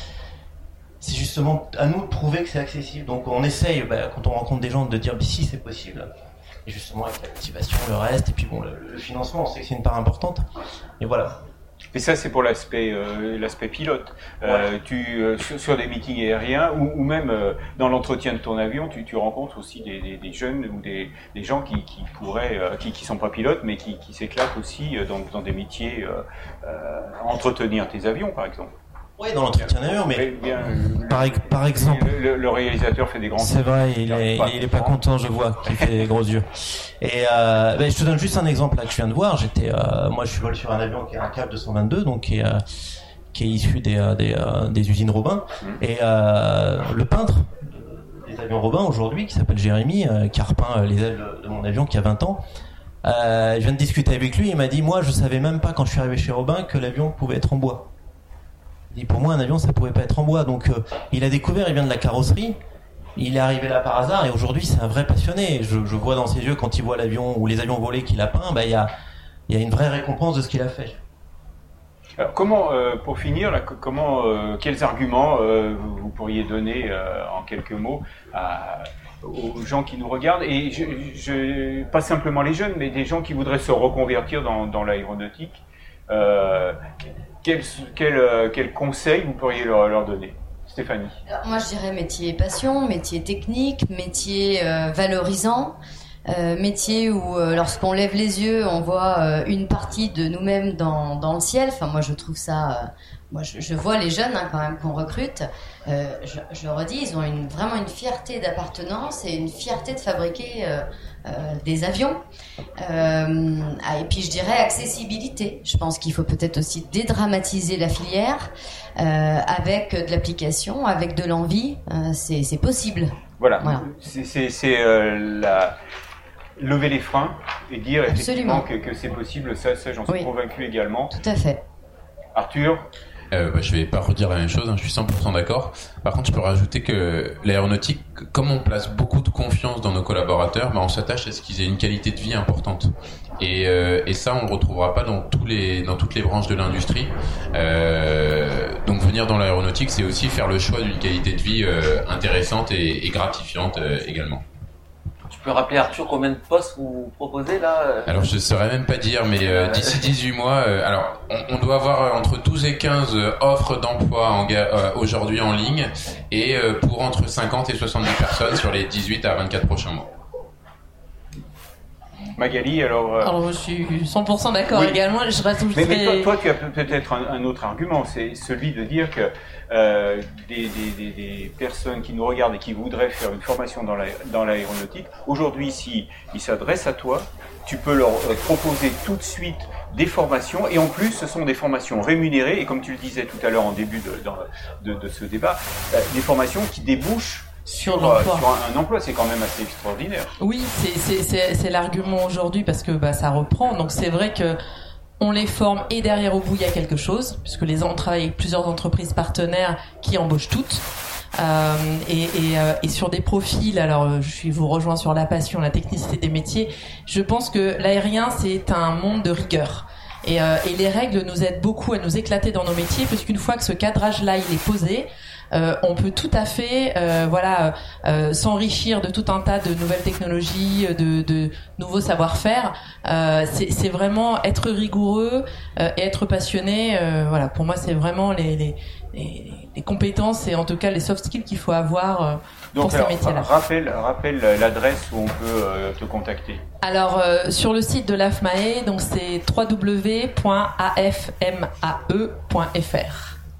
c'est justement à nous de prouver que c'est accessible. Donc on essaye, ben, quand on rencontre des gens, de dire si c'est possible. Et justement avec la motivation, le reste, et puis bon, le, le financement, on sait que c'est une part importante. Et voilà. Et ça, c'est pour l'aspect euh, l'aspect pilote. Euh, tu, euh, sur, sur des meetings aériens ou, ou même dans l'entretien de ton avion, tu, tu rencontres aussi des, des, des jeunes ou des, des gens qui, qui pourraient, qui, qui sont pas pilotes, mais qui, qui s'éclatent aussi dans, dans des métiers, entretenir tes avions, par exemple. Oui, dans l'entretien d'avion, mais bien, par, par exemple. Le, réalisateur fait des grands. C'est vrai, il est, il est pas content, je vois, qu'il fait des gros yeux. Et euh, ben, je te donne juste un exemple là que je viens de voir. J'étais, euh, moi, je vole sur un avion qui est un CAP 222, donc qui est, euh, qui est issu des, des, des usines Robin. Mmh. Et le peintre des avions Robin aujourd'hui, qui s'appelle Jérémy, qui a repeint les ailes de mon avion qui a 20 ans. Je viens de discuter avec lui, il m'a dit, moi, je savais même pas quand je suis arrivé chez Robin que l'avion pouvait être en bois. Et pour moi, un avion, ça pouvait pas être en bois. Donc, euh, il a découvert, il vient de la carrosserie. Il est arrivé là par hasard et aujourd'hui, c'est un vrai passionné. Je, vois dans ses yeux quand il voit l'avion ou les avions volés qu'il a peint, bah, il y a, une vraie récompense de ce qu'il a fait. Alors, comment, euh, pour finir, comment, euh, quels arguments vous pourriez donner en quelques mots aux gens qui nous regardent? Et pas simplement les jeunes, mais des gens qui voudraient se reconvertir dans l'aéronautique quel, quel, quel, conseil vous pourriez leur, donner Stéphanie? Moi, je dirais métier passion, métier technique, métier euh, valorisant, euh, métier où, euh, lorsqu'on lève les yeux, on voit euh, une partie de nous-mêmes dans, le ciel. Enfin, moi, je trouve ça. euh, moi, je, je, vois les jeunes hein, quand même qu'on recrute. Euh, je, je, redis, ils ont une, vraiment une fierté d'appartenance et une fierté de fabriquer euh, des avions. Euh, ah, et puis, je dirais accessibilité. Je pense qu'il faut peut-être aussi dédramatiser la filière euh, avec de l'application, avec de l'envie. Euh, c'est possible. Voilà. voilà. C'est euh, la lever les freins et dire effectivement que, que c'est possible. Ça, ça j'en suis oui. convaincu également. Tout à fait. Arthur? Euh, bah, je vais pas redire la même chose, hein, je suis 100% d'accord. Par contre, je peux rajouter que l'aéronautique, comme on place beaucoup de confiance dans nos collaborateurs, bah, on s'attache à ce qu'ils aient une qualité de vie importante. Et, euh, et ça, on le retrouvera pas dans tous les dans toutes les branches de l'industrie. Euh, donc, venir dans l'aéronautique, c'est aussi faire le choix d'une qualité de vie euh, intéressante et, et gratifiante euh, également. Tu peux rappeler Arthur combien de postes vous proposez là Alors je ne saurais même pas dire, mais euh, d'ici 18 mois, euh, alors on, on, doit avoir entre 12 et 15 offres d'emploi euh, aujourd'hui en ligne et pour entre 50 et 70 personnes sur les 18 à 24 prochains mois. Magali, alors. euh, Alors, je suis 100% d'accord Oui. également. Je rajouterais... Mais, mais toi, toi, tu as peut- peut-être un, un autre argument, c'est celui de dire que euh, des, des- des- des personnes qui nous regardent et qui voudraient faire une formation dans la- dans l'aéronautique, aujourd'hui, si ils s'adressent à toi, tu peux leur euh, proposer tout de suite des formations, et en plus, ce sont des formations rémunérées, et comme tu le disais tout à l'heure en début de, dans- de, de ce débat, euh, des formations qui débouchent Sur l'emploi. sur un, un emploi, c'est quand même assez extraordinaire. Oui, c'est- c'est c'est- c'est l'argument aujourd'hui parce que bah, ça reprend. Donc c'est vrai que on les forme et derrière au bout il y a quelque chose puisque les on travaille avec plusieurs entreprises partenaires qui embauchent toutes. Euh, et, et, euh, et sur des profils, alors euh, je suis- vous rejoins sur la passion, la technicité des métiers. Je pense que l'aérien c'est un monde de rigueur. Et, euh, et les règles nous aident beaucoup à nous éclater dans nos métiers, puisqu'une fois que ce cadrage-là il est posé, euh, on peut tout à fait, euh, voilà, euh, s'enrichir de tout un tas de nouvelles technologies, de, de nouveaux savoir-faire. C'est vraiment être rigoureux et être passionné. voilà, pour moi, c'est vraiment les, les, les, les compétences et en tout cas les soft skills qu'il faut avoir pour ces alors, métiers-là. rappelle, rappelle l'adresse où on peut euh, te contacter. Alors euh, sur le site de l'AFMAE, donc c'est www.afmae.fr.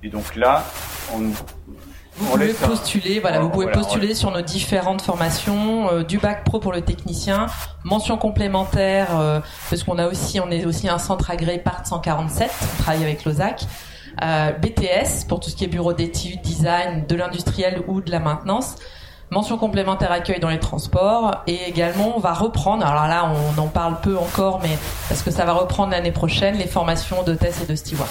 Et donc là, on, Vous pouvez un- postuler, voilà, vous pouvez Voilà, postuler sur nos différentes formations, euh, du bac pro pour le technicien, mention complémentaire, euh, parce qu'on a aussi, on est aussi un centre agréé PART 147, on travaille avec l'OSAC, euh, BTS pour tout ce qui est bureau d'études, design, de l'industriel ou de la maintenance. Mention complémentaire accueil dans les transports et également on va reprendre, alors là on en parle peu encore mais parce que ça va reprendre l'année prochaine les formations d'hôtesse et de steward.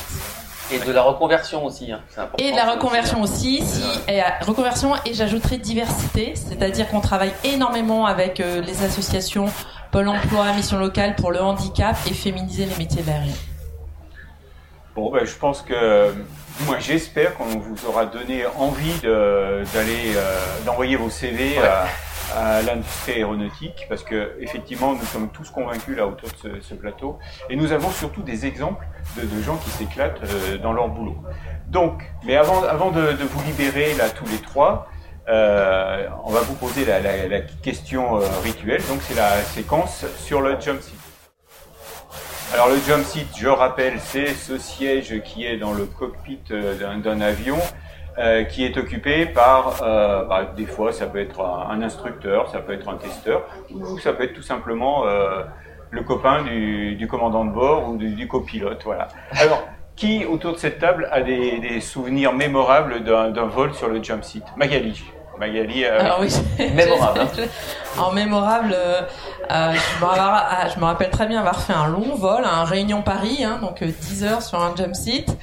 Et de la reconversion aussi. Hein. c'est important, Et de la reconversion aussi, si, et, reconversion et j'ajouterai diversité, c'est-à-dire qu'on travaille énormément avec euh, les associations Pôle emploi, Mission locale pour le handicap et féminiser les métiers de. Bon, ben, je pense que, moi, j'espère qu'on vous aura donné envie de- d'aller, euh, d'envoyer vos CV à, à l'industrie aéronautique, parce que effectivement, nous sommes tous convaincus là autour de ce, plateau, et nous avons surtout des exemples de, gens qui s'éclatent euh, dans leur boulot. Donc, mais avant, avant de, vous libérer là tous les trois, euh, on va vous poser la, question euh, rituelle. Donc, c'est la séquence sur le jump seat. Alors le jump seat, je rappelle, c'est ce siège qui est dans le cockpit d'un avion, euh, qui est occupé par, euh, bah, des fois ça peut être un, instructeur, ça peut être un testeur, ou ça peut être tout simplement euh, le copain du, du commandant de bord ou du, du copilote. Voilà. Alors, qui autour de cette table a des, des souvenirs mémorables d'un vol sur le jump seat? Magali. Magali. euh, Alors oui, Mémorable, hein. En mémorable, euh, euh, je, me rappelle, ah, je me rappelle très bien avoir fait un long vol, un Réunion Paris, hein, donc euh, 10 heures sur un jump seat.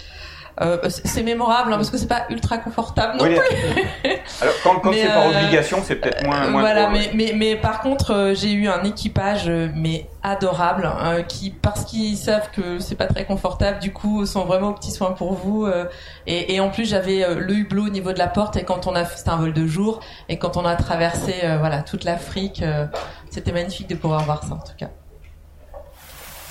Euh, c'est mémorable hein, parce que c'est pas ultra confortable non oui, plus. Alors quand, c'est par euh, obligation, c'est peut-être moins, moins voilà, mais, mais, mais par contre, euh, j'ai eu un équipage euh, mais adorable euh, qui, parce qu'ils savent que c'est pas très confortable, du coup, sont vraiment aux petits soins pour vous. euh, et, et en plus, j'avais euh, le hublot au niveau de la porte et quand on a, c'était un vol de jour et quand on a traversé euh, voilà toute l'Afrique, euh, c'était magnifique de pouvoir voir ça en tout cas.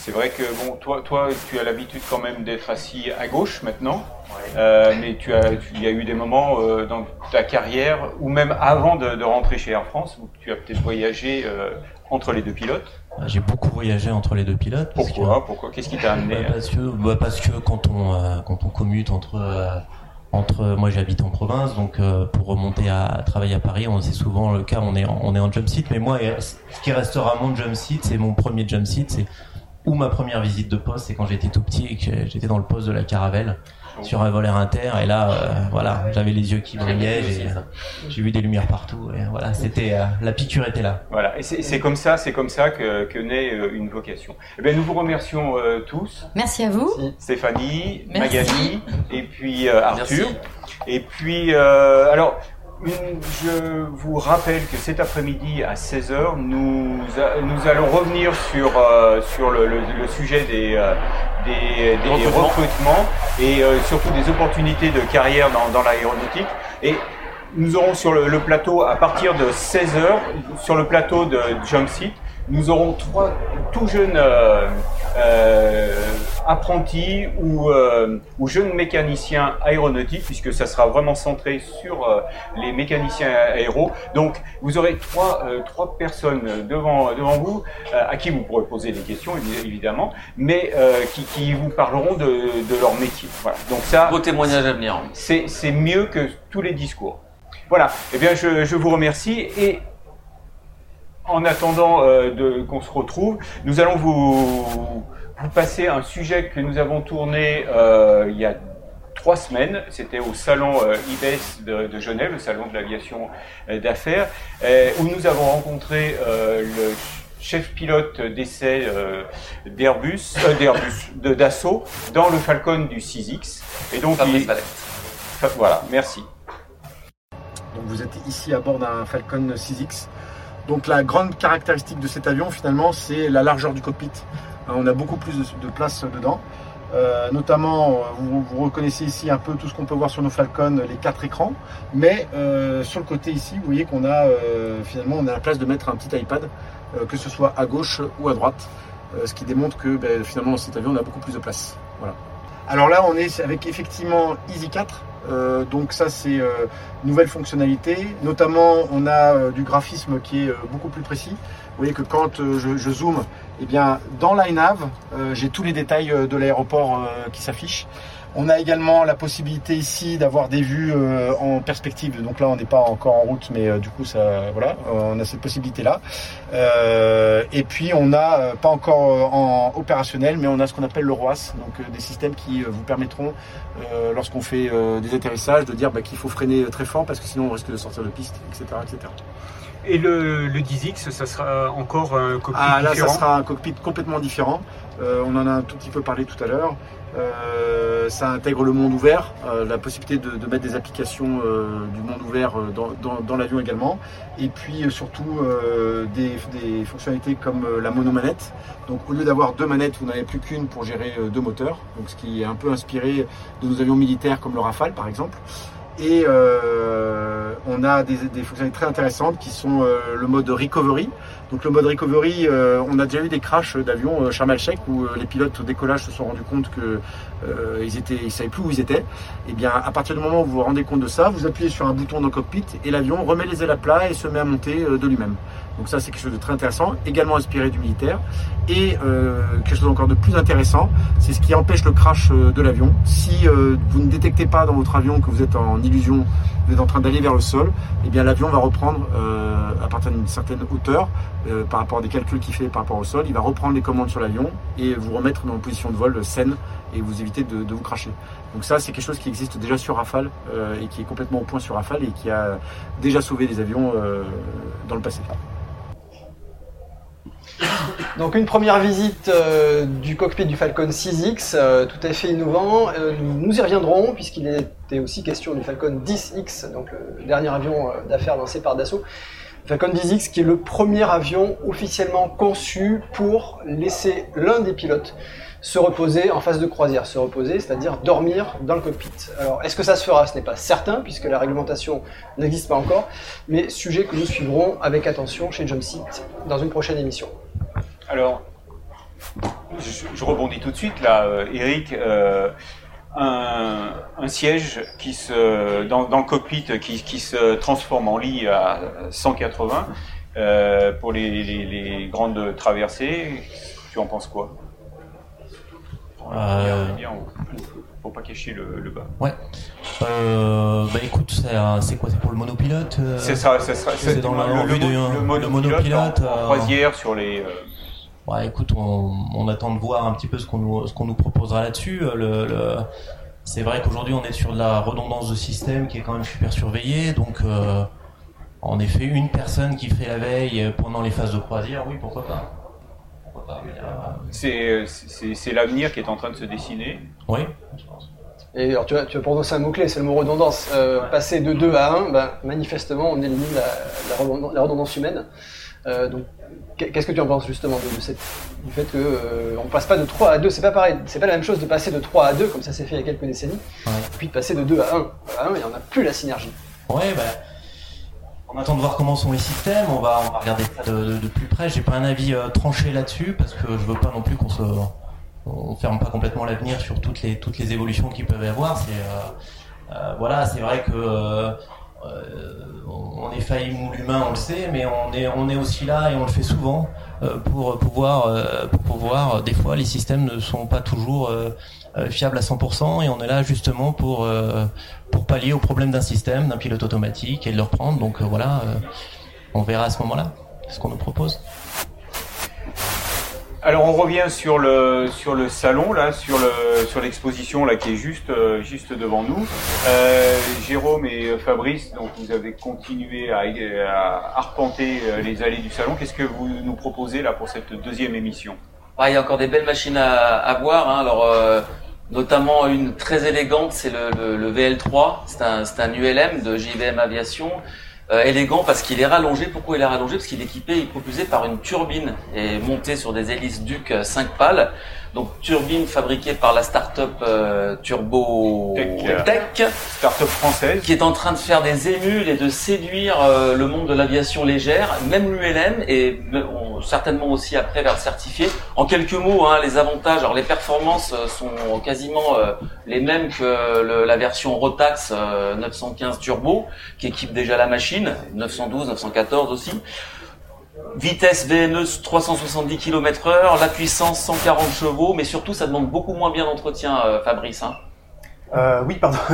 C'est vrai que bon, toi, toi, tu as l'habitude quand même d'être assis à gauche maintenant, Euh, mais tu as, il y a eu des moments euh, dans ta carrière ou même avant de, de rentrer chez Air France où tu as peut-être voyagé euh, entre les deux pilotes. J'ai beaucoup voyagé entre les deux pilotes. parce que- Pourquoi Pourquoi Qu'est-ce qui t'a amené Bah, parce que bah, parce que quand on euh, quand on commute entre euh, entre moi j'habite en province donc euh, pour remonter à, travailler à Paris on c'est souvent le cas on est en, on est en jump seat mais moi ce qui restera mon jump seat c'est mon premier jump seat c'est ou ma première visite de poste c'est quand j'étais tout petit et que j'étais dans le poste de la Caravelle sur un vol Air Inter et là euh, voilà j'avais les yeux qui brillaient j'ai j'ai vu des lumières partout et voilà c'était euh, la piqûre était là Voilà, et c'est c'est comme ça, c'est comme ça que, que naît euh, une vocation. Eh bien, nous vous remercions euh, tous, Merci à vous. Stéphanie, Merci. Magali, et puis euh, Arthur. Merci. Et puis, euh, alors, je vous rappelle que cet après-midi à 16h, nous, nous allons revenir sur, euh, sur le, le- le sujet des, euh, des, des Recrutement. recrutements et euh, surtout des opportunités de carrière dans, dans l'aéronautique. Et nous aurons sur le, le plateau, à partir de 16h, sur le plateau de Jump Seat, nous aurons trois tout jeunes apprentis ou, euh, ou jeunes mécaniciens aéronautiques, puisque ça sera vraiment centré sur euh, les mécaniciens aéros. Donc, vous aurez trois, euh, trois personnes devant, devant vous, euh, à qui vous pourrez poser des questions, évi- évidemment, mais qui, qui vous parleront de, de leur métier. Voilà. Donc ça, Beau témoignage à venir. c'est mieux que tous les discours. Voilà, eh bien je, je vous remercie et en attendant qu'on se retrouve, nous allons vous, vous passer un sujet que nous avons tourné euh, il y a trois semaines. C'était au salon euh, IBES de, de Genève, le salon de l'aviation euh, d'affaires, euh, où nous avons rencontré euh, le chef pilote d'essai euh, d'Airbus, euh, d'Airbus, de Dassault, dans le Falcon du 6X. Et donc, Fabrice il- Voilà, merci. Donc vous êtes ici à bord d'un Falcon 6X. Donc la grande caractéristique de cet avion finalement c'est la largeur du cockpit. Hein, On a beaucoup plus de, place dedans. Euh, notamment, euh, vous, reconnaissez ici un peu tout ce qu'on peut voir sur nos Falcon, les quatre écrans. Mais euh, sur le côté ici, vous voyez qu'on a euh, finalement la place de mettre un petit iPad, euh, que ce soit à gauche ou à droite. Euh, ce qui démontre que ben, finalement dans cet avion on a beaucoup plus de place. Voilà. Alors là on est avec effectivement Easy 4. Euh, donc ça c'est euh, nouvelle fonctionnalité. Notamment, on a euh, du graphisme qui est euh, beaucoup plus précis. Vous voyez que quand euh, je, zoome, eh bien, dans l'iNav, euh, j'ai tous les détails euh, de l'aéroport qui s'affichent. On a également la possibilité ici d'avoir des vues en perspective. Donc là, on n'est pas encore en route, mais du coup, ça, voilà, on a cette possibilité-là. Et puis, on a euh, pas encore en opérationnel, mais on a ce qu'on appelle le ROAS, donc des systèmes qui vous permettront lorsqu'on fait des atterrissages, de dire bah, qu'il faut freiner très fort parce que sinon on risque de sortir de piste, etc. etc. Et le, le 10X, ça sera encore un cockpit Ah là, ça différent sera un cockpit complètement différent. Euh, on en a un tout petit peu parlé tout à l'heure. Euh, ça intègre le monde ouvert, euh, la possibilité de, de mettre des applications du monde ouvert dans, dans- dans l'avion également, et puis surtout des, des fonctionnalités comme la monomanette. Donc au lieu d'avoir deux manettes, vous n'avez plus qu'une pour gérer deux moteurs, donc ce qui est un peu inspiré de nos avions militaires comme le Rafale par exemple. Et euh, on a des, fonctionnalités très intéressantes qui sont euh, le mode recovery. Donc le mode recovery, euh, on a déjà eu des crashs d'avions Sharm el-Sheikh où les pilotes au décollage se sont rendus compte que ils étaient, ils savaient plus où ils étaient. Et bien à partir du moment où vous vous rendez compte de ça, vous appuyez sur un bouton dans le cockpit et l'avion remet les ailes à plat et se met à monter de lui-même. Donc ça c'est quelque chose de très intéressant, également inspiré du militaire. Et euh, quelque chose encore de plus intéressant, c'est ce qui empêche le crash euh, de l'avion. Si euh, vous ne détectez pas dans votre avion que vous êtes en illusion, vous êtes en train d'aller vers le sol, eh bien l'avion va reprendre à partir d'une certaine hauteur par rapport à des calculs qu'il fait par rapport au sol, il va reprendre les commandes sur l'avion et vous remettre dans une position de vol saine et vous éviter de, de vous cracher. Donc ça c'est quelque chose qui existe déjà sur Rafale et qui est complètement au point sur Rafale et qui a déjà sauvé des avions dans le passé. Donc une première visite euh, du cockpit du Falcon 6X, euh, tout à fait innovant. Euh, nous, y reviendrons puisqu'il était aussi question du Falcon 10X, donc le dernier avion d'affaires lancé par Dassault. Falcon 10X qui est le premier avion officiellement conçu pour laisser l'un des pilotes se reposer en phase de croisière, se reposer, c'est-à-dire dormir dans le cockpit. Alors, est-ce que ça se fera? Ce n'est pas certain, puisque la réglementation n'existe pas encore, mais sujet que nous suivrons avec attention chez Jumpseat dans une prochaine émission. Alors, je, rebondis tout de suite là, euh, Eric. euh, un, siège qui se, dans, dans le cockpit qui, se transforme en lit à 180 euh, pour les grandes traversées. Tu en penses quoi? Euh, Bien, bien, Faut pas cacher le, le bas. Ouais. Euh, bah écoute, c'est quoi C'est pour le monopilote euh, C'est ça, ça c'est dans la le, le, de- le monopilote monopilote, en, en euh, croisière sur les. euh, Ouais, écoute, on, on attend de voir un petit peu ce qu'on nous, qu'on nous proposera là-dessus. Euh, c'est vrai qu'aujourd'hui, on est sur de la redondance de système qui est quand même super surveillée. Donc, euh, en effet, une personne qui fait la veille pendant les phases de croisière, oui, pourquoi pas. Pas, euh, c'est l'avenir qui est en train de se dessiner. oui, je pense. Et alors tu as, tu as prononcé un mot-clé, c'est le mot redondance. Euh, Passer de 2 à 1, ben, manifestement, on élimine la, la redondance, la redondance humaine. Euh, donc, qu'est- qu'est-ce que tu en penses justement de, de cette, du fait que euh, on passe pas de 3 à 2 C'est pas pareil, c'est pas la même chose de passer de 3 à 2 comme ça s'est fait il y a quelques décennies, Ouais. puis de passer de 2 à 1. À 1, il n'y en a plus la synergie. Ouais, bah, on attend de voir comment sont les systèmes. On va, regarder ça de, plus près. J'ai pas un avis euh, tranché là-dessus parce que je veux pas non plus qu'on se ferme pas complètement l'avenir sur toutes les évolutions qui peuvent y avoir. C'est voilà, c'est vrai que on est faillible l'humain, on le sait, mais on est on est aussi là et on le fait souvent pour pouvoir pour pouvoir des fois les systèmes ne sont pas toujours fiables à 100% et on est là justement pour pour pallier au problème d'un système, d'un pilote automatique et de le reprendre. Donc voilà, on verra à ce moment-là ce qu'on nous propose. Alors on revient sur le sur le salon là, sur le sur l'exposition là qui est juste euh, juste devant nous. Euh, Jérôme et Fabrice, donc vous avez continué à, arpenter euh, les allées du salon. Qu'est-ce que vous nous proposez là pour cette deuxième émission? Ah, Il y a encore des belles machines à, à voir. Hein. Alors notamment une très élégante, c'est le, le, VL3. C'est un c'est un ULM de JVM Aviation euh, élégant parce qu'il est rallongé. Pourquoi il est rallongé? Parce qu'il est équipé et propulsé par une turbine et monté sur des hélices Duc 5 pales. Donc turbine fabriquée par la start-up euh, Turbo Tech, start-up française, qui est en train de faire des émules et de séduire euh, le monde de l'aviation légère, même l'ULM et certainement aussi après vers le certifié. En quelques mots, hein, les avantages, alors les performances euh, sont quasiment les mêmes que la version Rotax 915 Turbo, qui équipe déjà la machine, 912, 914 aussi vitesse VNE 370 km heure, la puissance 140 chevaux, mais surtout ça demande beaucoup moins bien d'entretien, euh, Fabrice. Hein. Euh, oui, pardon.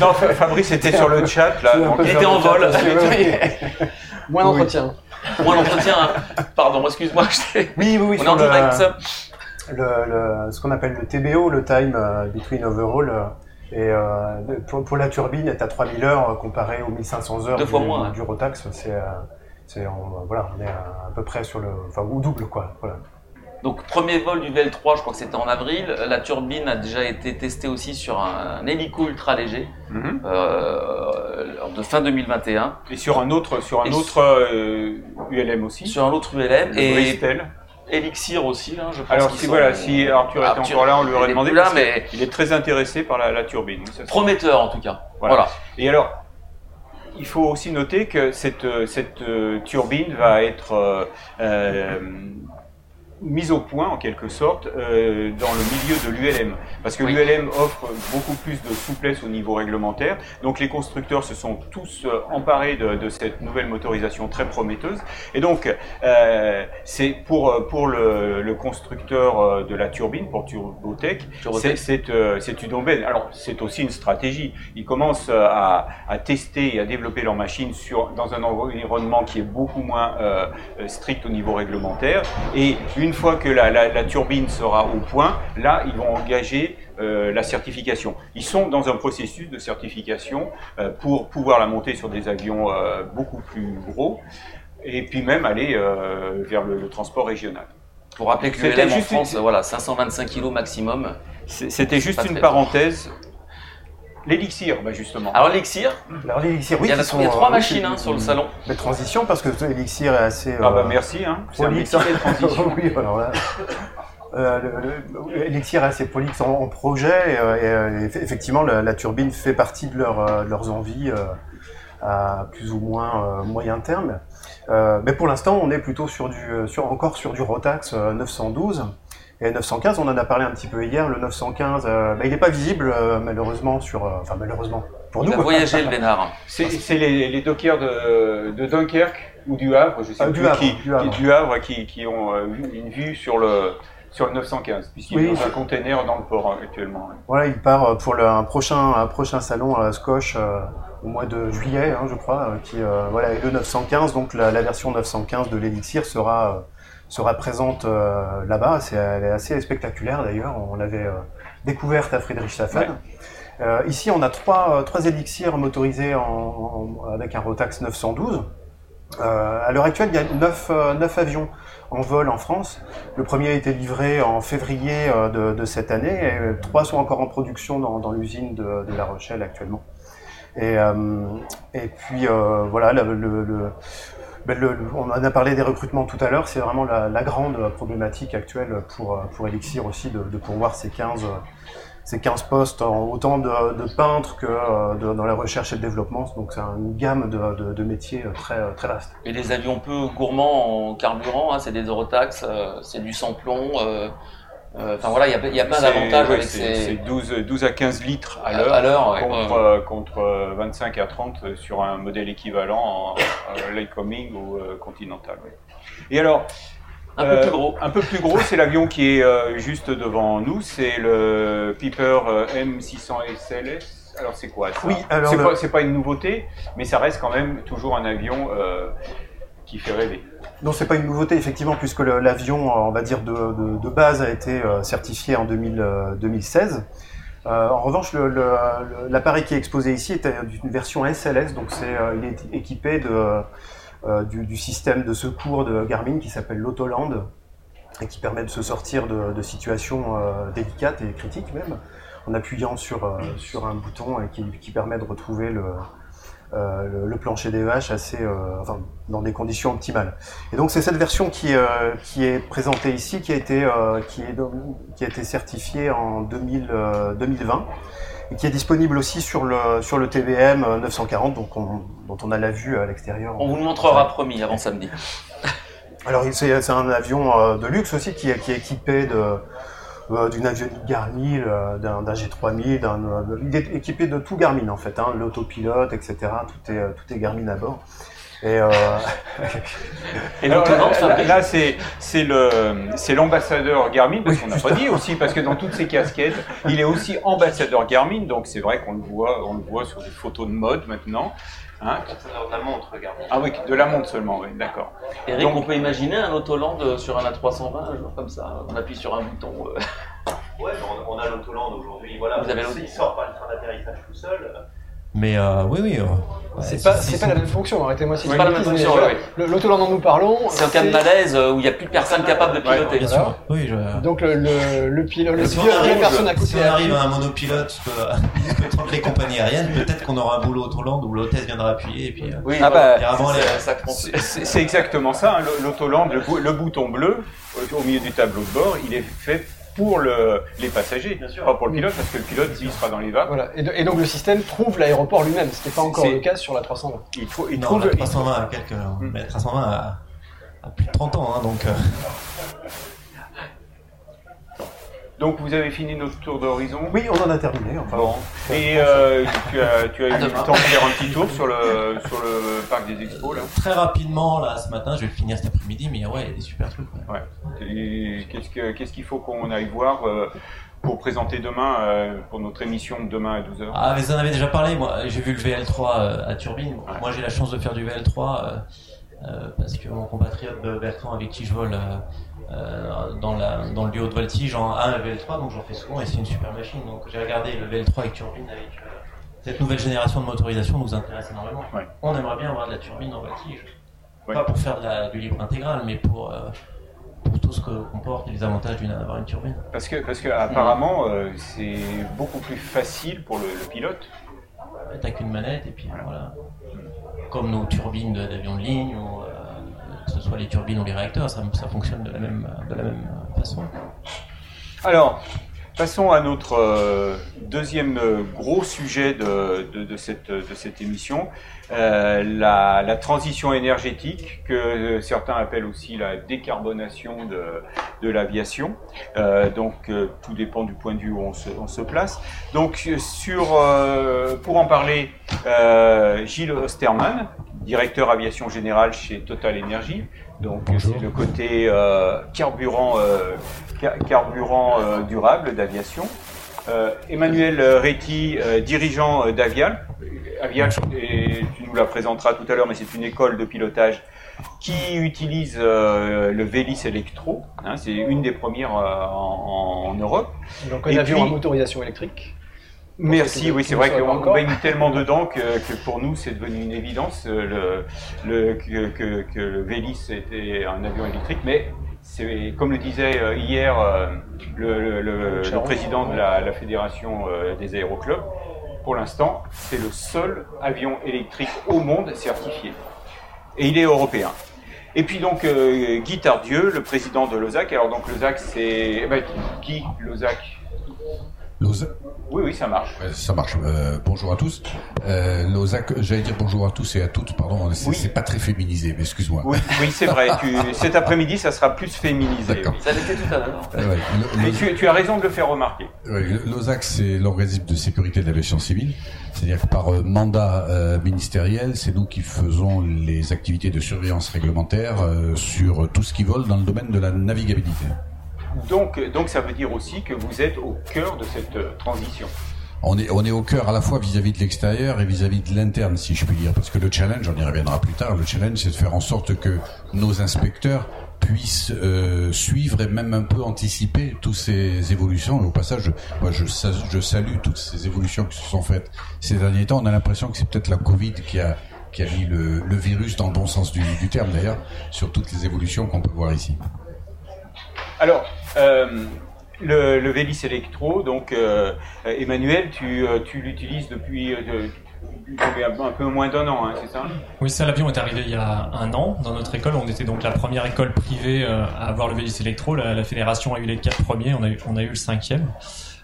non, Fabrice était sur le chat là. Il était en vol. moins d'entretien. Moins d'entretien. Hein. Pardon, excuse-moi. Oui, oui, oui. On est en direct. Le, ce qu'on appelle le TBO, le time euh, between overall. et pour, la turbine, est à 3000 heures comparé aux 1500 heures Deux fois du, moins, du Rotax. C'est on, voilà, on est à, peu près sur le, enfin, au double quoi. Voilà. Donc premier vol du VL3, je crois que c'était en avril. La turbine a déjà été testée aussi sur un, hélico ultra léger mhm. euh, de fin 2021. Et sur un autre, sur un autre ULM euh, aussi. Sur un autre ULM et Elixir aussi, là, je pense. Alors si voilà, si Arthur était encore là, on lui aurait demandé. Là, mais il est très intéressé par la, turbine. Prometteur en tout cas. voilà. Et alors, il faut aussi noter que cette, cette euh, turbine va être euh, euh, mise au point en quelque sorte euh, dans le milieu de l'ULM parce que l'ULM offre beaucoup plus de souplesse au niveau réglementaire. Donc les constructeurs se sont tous euh, emparés de, de, cette nouvelle motorisation très prometteuse. Et donc euh, c'est pour pour le, le, constructeur de la turbine pour Turbotech c'est c'est une aubaine. Alors c'est aussi une stratégie. Ils commencent à, à, tester et à développer leur machine sur dans un environnement qui est beaucoup moins strict au niveau réglementaire. Et une une fois que la, turbine sera au point, là, ils vont engager euh, la certification. Ils sont dans un processus de certification euh, pour pouvoir la monter sur des avions euh, beaucoup plus gros et puis même aller vers le, transport régional. Pour rappeler que l'ULM en France, voilà, 525 kg maximum. C'était juste une parenthèse. L'élixir, bah justement. Alors l'élixir Alors l'élixir, oui. Il y a, il y a trois machines hein, sur le salon. Mais transition, parce que l'élixir est assez. Ah bah merci, hein. C'est un métier de transition. oui, alors là. Euh, Elixir est assez prolixe en, projet et, euh, et, effectivement la, la, turbine fait partie de, leur, euh, de leurs envies euh, à plus ou moins euh, moyen terme. mais pour l'instant on est plutôt sur du, sur, encore sur du Rotax 912 et 915, on en a parlé un petit peu hier, le 915, euh, bah, il n'est pas visible euh, malheureusement sur... Euh, enfin malheureusement, pour il nous. a voyagé le Bénard. C'est les, les, dockers de, de, Dunkerque ou du Havre, je sais ah, plus, du Havre, qui, du Havre. du Havre qui, qui ont une vue sur le, sur le 915, puisqu'il oui, a un container dans le port actuellement. Voilà, il part pour le, un, prochain, un prochain salon à Scoche au mois de juillet, hein, je crois, qui, voilà, et le 915, donc la, la version 915 de l'Elixir sera sera présente euh, là-bas. C'est, elle est assez spectaculaire d'ailleurs. On l'avait euh, découverte à Friedrichshafen. Euh, ici, on a trois, trois élixirs motorisés en, avec un Rotax 912. à l'heure actuelle, il y a neuf, neuf avions en vol en France. Le premier a été livré en février de, de cette année et trois sont encore en production dans, dans l'usine de, de, La Rochelle actuellement. Et, et puis voilà, le, le, ben, on a parlé des recrutements tout à l'heure, c'est vraiment la, grande problématique actuelle pour, Elixir aussi de, pourvoir ces 15, ces 15 postes, autant de, peintres que euh, dans la recherche et le développement. Donc c'est une gamme de, métiers très, très vaste. Et des avions peu gourmands en carburant, hein, c'est des Eurotax, euh, c'est du sans-plomb. Euh, Euh, Enfin voilà, il y a, y a plein C'est- d'avantages ouais, avec c'est ces... c'est 12, 12 à 15 litres à l'heure. contre, Ouais. euh, contre euh, 25 à 30 sur un modèle équivalent en euh, Lycoming ou euh, Continental. ouais. Et alors, Un peu euh, plus gros. Un peu plus gros, c'est l'avion qui est euh, juste devant nous, c'est le Piper euh, M600 SLS. Alors c'est quoi ça? Oui, alors c'est le- pas, une nouveauté, mais ça reste quand même toujours un avion euh, qui fait rêver. Non, c'est pas une nouveauté effectivement, puisque l'avion, euh, on va dire de, de- base, a été euh, certifié en 2000, euh, 2016. Euh, en revanche, l'appareil qui est exposé ici est une version SLS, donc il est équipé de, du, système de secours de Garmin qui s'appelle l'Autoland et qui permet de se sortir de, situations délicates et critiques même, en appuyant sur, sur un bouton et qui permet de retrouver le, euh, le, le plancher des vaches assez, euh, enfin, dans des conditions optimales. Et donc c'est cette version qui, euh, qui est présentée ici, qui a été, qui est, qui a été certifiée en 2000, euh, 2020 et qui est disponible aussi sur le, sur le TVM 940, donc on- dont on a la vue à l'extérieur. On vous le montrera promis avant samedi. Alors c'est un avion de luxe aussi qui qui est équipé de euh, d'une avionique Garmin, euh, d'un d'un G3000, d'un, euh, il est équipé de tout Garmin en fait, hein, l'autopilote, etc. Tout est, tout est Garmin à bord. Et euh, Et Alors, là, c'est c'est le c'est l'ambassadeur Garmin parce qu'on n'a pas dit aussi parce que dans toutes ses casquettes, il est aussi ambassadeur Garmin donc c'est vrai qu'on le voit on le voit sur des photos de mode maintenant. Hein. la montre, regarde. Ah oui, de la montre seulement, oui, d'accord. Eric, Donc- on peut imaginer un autoland euh, sur un A320 un jour comme ça. On appuie sur un bouton. euh. Ouais, mais on, on a l'Autoland aujourd'hui. Voilà, Vous avez il sort pas le train d'atterrissage tout seul. Mais euh, oui, oui. euh, ouais, C'est pas, si- c'est si- pas la même fonction, arrêtez-moi si C'est je pas la même fonction. Le- L'autoland dont nous parlons, C'est en cas de malaise euh, où il n'y a plus de personne capable de piloter. Bien sûr. Oui, je. Donc le, le, le pilote, le Si on pilote, arrive- la personne à si côté on à arrive à un monopilote tant que les compagnies aériennes, peut-être qu'on aura un boulot Autoland où l'hôtesse viendra appuyer et puis. euh, Oui, Ah bah, C'est exactement ça, hein, l'autoland, le, bou- le bouton bleu au- au milieu du tableau de bord, il est fait pour le, les passagers, pas pour le pilote, parce que le pilote, lui, il sera dans les vagues. Voilà. Et, de- et donc le système trouve l'aéroport lui-même, ce qui n'est pas encore le cas sur la 320. Il, trou- il non, trouve, la il 320 à quelques. Mais la 320 a, a plus de 30 ans, hein, donc. euh, Donc vous avez fini notre tour d'horizon oui, on en a terminé. Enfin, Bon. Et euh, tu as, tu as eu le temps de faire un petit tour sur le, sur le parc des expos, là Très rapidement, là, ce matin, je vais le finir cet après-midi, mais ouais, il y a des super trucs. ouais. Ouais. Et Qu'est-ce que- qu'est-ce qu'il faut qu'on aille voir euh, pour présenter demain, euh, pour notre émission de demain à 12h Ah, mais vous en avez déjà parlé, moi, j'ai vu le VL3 euh, à Turbine. Moi, j'ai la chance de faire du VL3 euh, euh, parce que mon compatriote Bertrand, avec qui je vole euh, dans, la, dans le duo de voltige, en a un VL3, donc j'en fais souvent et c'est une super machine. Donc, j'ai regardé le VL3 avec Turbine avec euh, cette nouvelle génération de motorisation nous intéresse énormément. Ouais. On aimerait bien avoir de la turbine en voltige. Ouais. Pas pour faire de la, du libre intégral, mais pour, euh, pour tout ce que comporte les avantages d'avoir une turbine. Parce que, parce que apparemment, c'est beaucoup plus facile pour le, le pilote. T'as qu'une manette et puis voilà. Comme nos turbines d'avions de ligne, ou, que ce soit les turbines ou les réacteurs, ça, fonctionne de la même, de la même façon. Alors, passons à notre euh, deuxième gros sujet de, de, cette, de cette émission, euh, la, transition énergétique, que certains appellent aussi la décarbonation de, l'aviation. Euh, donc, tout dépend du point de vue où on se, on se place. Donc, sur, pour en parler, Gilles Osterman, directeur aviation générale chez Total Energy. Donc, c'est le côté euh, carburant, euh, ca- carburant euh, durable d'aviation. Euh, Emmanuel Réti, euh, dirigeant euh, d'Avial. Avial, et tu nous la présenteras tout à l'heure, mais c'est une école de pilotage qui utilise euh, le Vélis Electro. hein, c'est une des premières euh, en, en Europe. Donc un Et avion puis- à motorisation électrique. Merci, oui, c'est vrai qu'on baigne tellement dedans que, que pour nous c'est devenu une évidence euh, le, le- que, que- que le Vélis était un avion électrique, mais c'est comme le disait euh, hier euh, le, Charon. président de la, la fédération des aéroclubs, pour l'instant c'est le seul avion électrique au monde certifié, et il est européen. Et puis donc euh, Guy Tardieu, le président de l'OSAC. Alors donc l'OSAC c'est eh ben, qui l'OSAC Oui, oui, ça marche. ça marche. Euh, bonjour à tous. Euh, j'allais dire bonjour à tous et à toutes, pardon. C'est pas très féminisé, mais excuse-moi. Oui, oui c'est vrai. cet après-midi, ça sera plus féminisé. D'accord. Ça l'était tout à l'heure. mais tu, as raison de le faire remarquer. L'OSAC, c'est l'organisme de sécurité de l'aviation civile. C'est-à-dire que par euh, mandat euh, ministériel, c'est nous qui faisons les activités de surveillance réglementaire euh, sur tout ce qui vole dans le domaine de la navigabilité. Donc, donc ça veut dire aussi que vous êtes au cœur de cette euh, transition. On est, on est au cœur à la fois vis-à-vis de l'extérieur et vis-à-vis de l'interne, si je puis dire. Parce que le challenge, on y reviendra plus tard, le challenge, c'est de faire en sorte que nos inspecteurs puissent euh, suivre et même un peu anticiper toutes ces évolutions. au passage, je, je salue toutes ces évolutions qui se sont faites ces derniers temps. On a l'impression que c'est peut-être la Covid qui a qui a mis le, virus dans le bon sens du terme d'ailleurs sur toutes les évolutions qu'on peut voir ici. Alors, euh, le, le Vélis électro, donc euh, Emmanuel, tu, euh, tu l'utilises depuis un peu moins d'un an, hein, c'est ça? Oui, ça, l'avion est arrivé il y a un an dans notre école. On était donc la première école privée à avoir le Vélis électro. La, la, fédération a eu les quatre premiers, on a eu, on a eu le cinquième.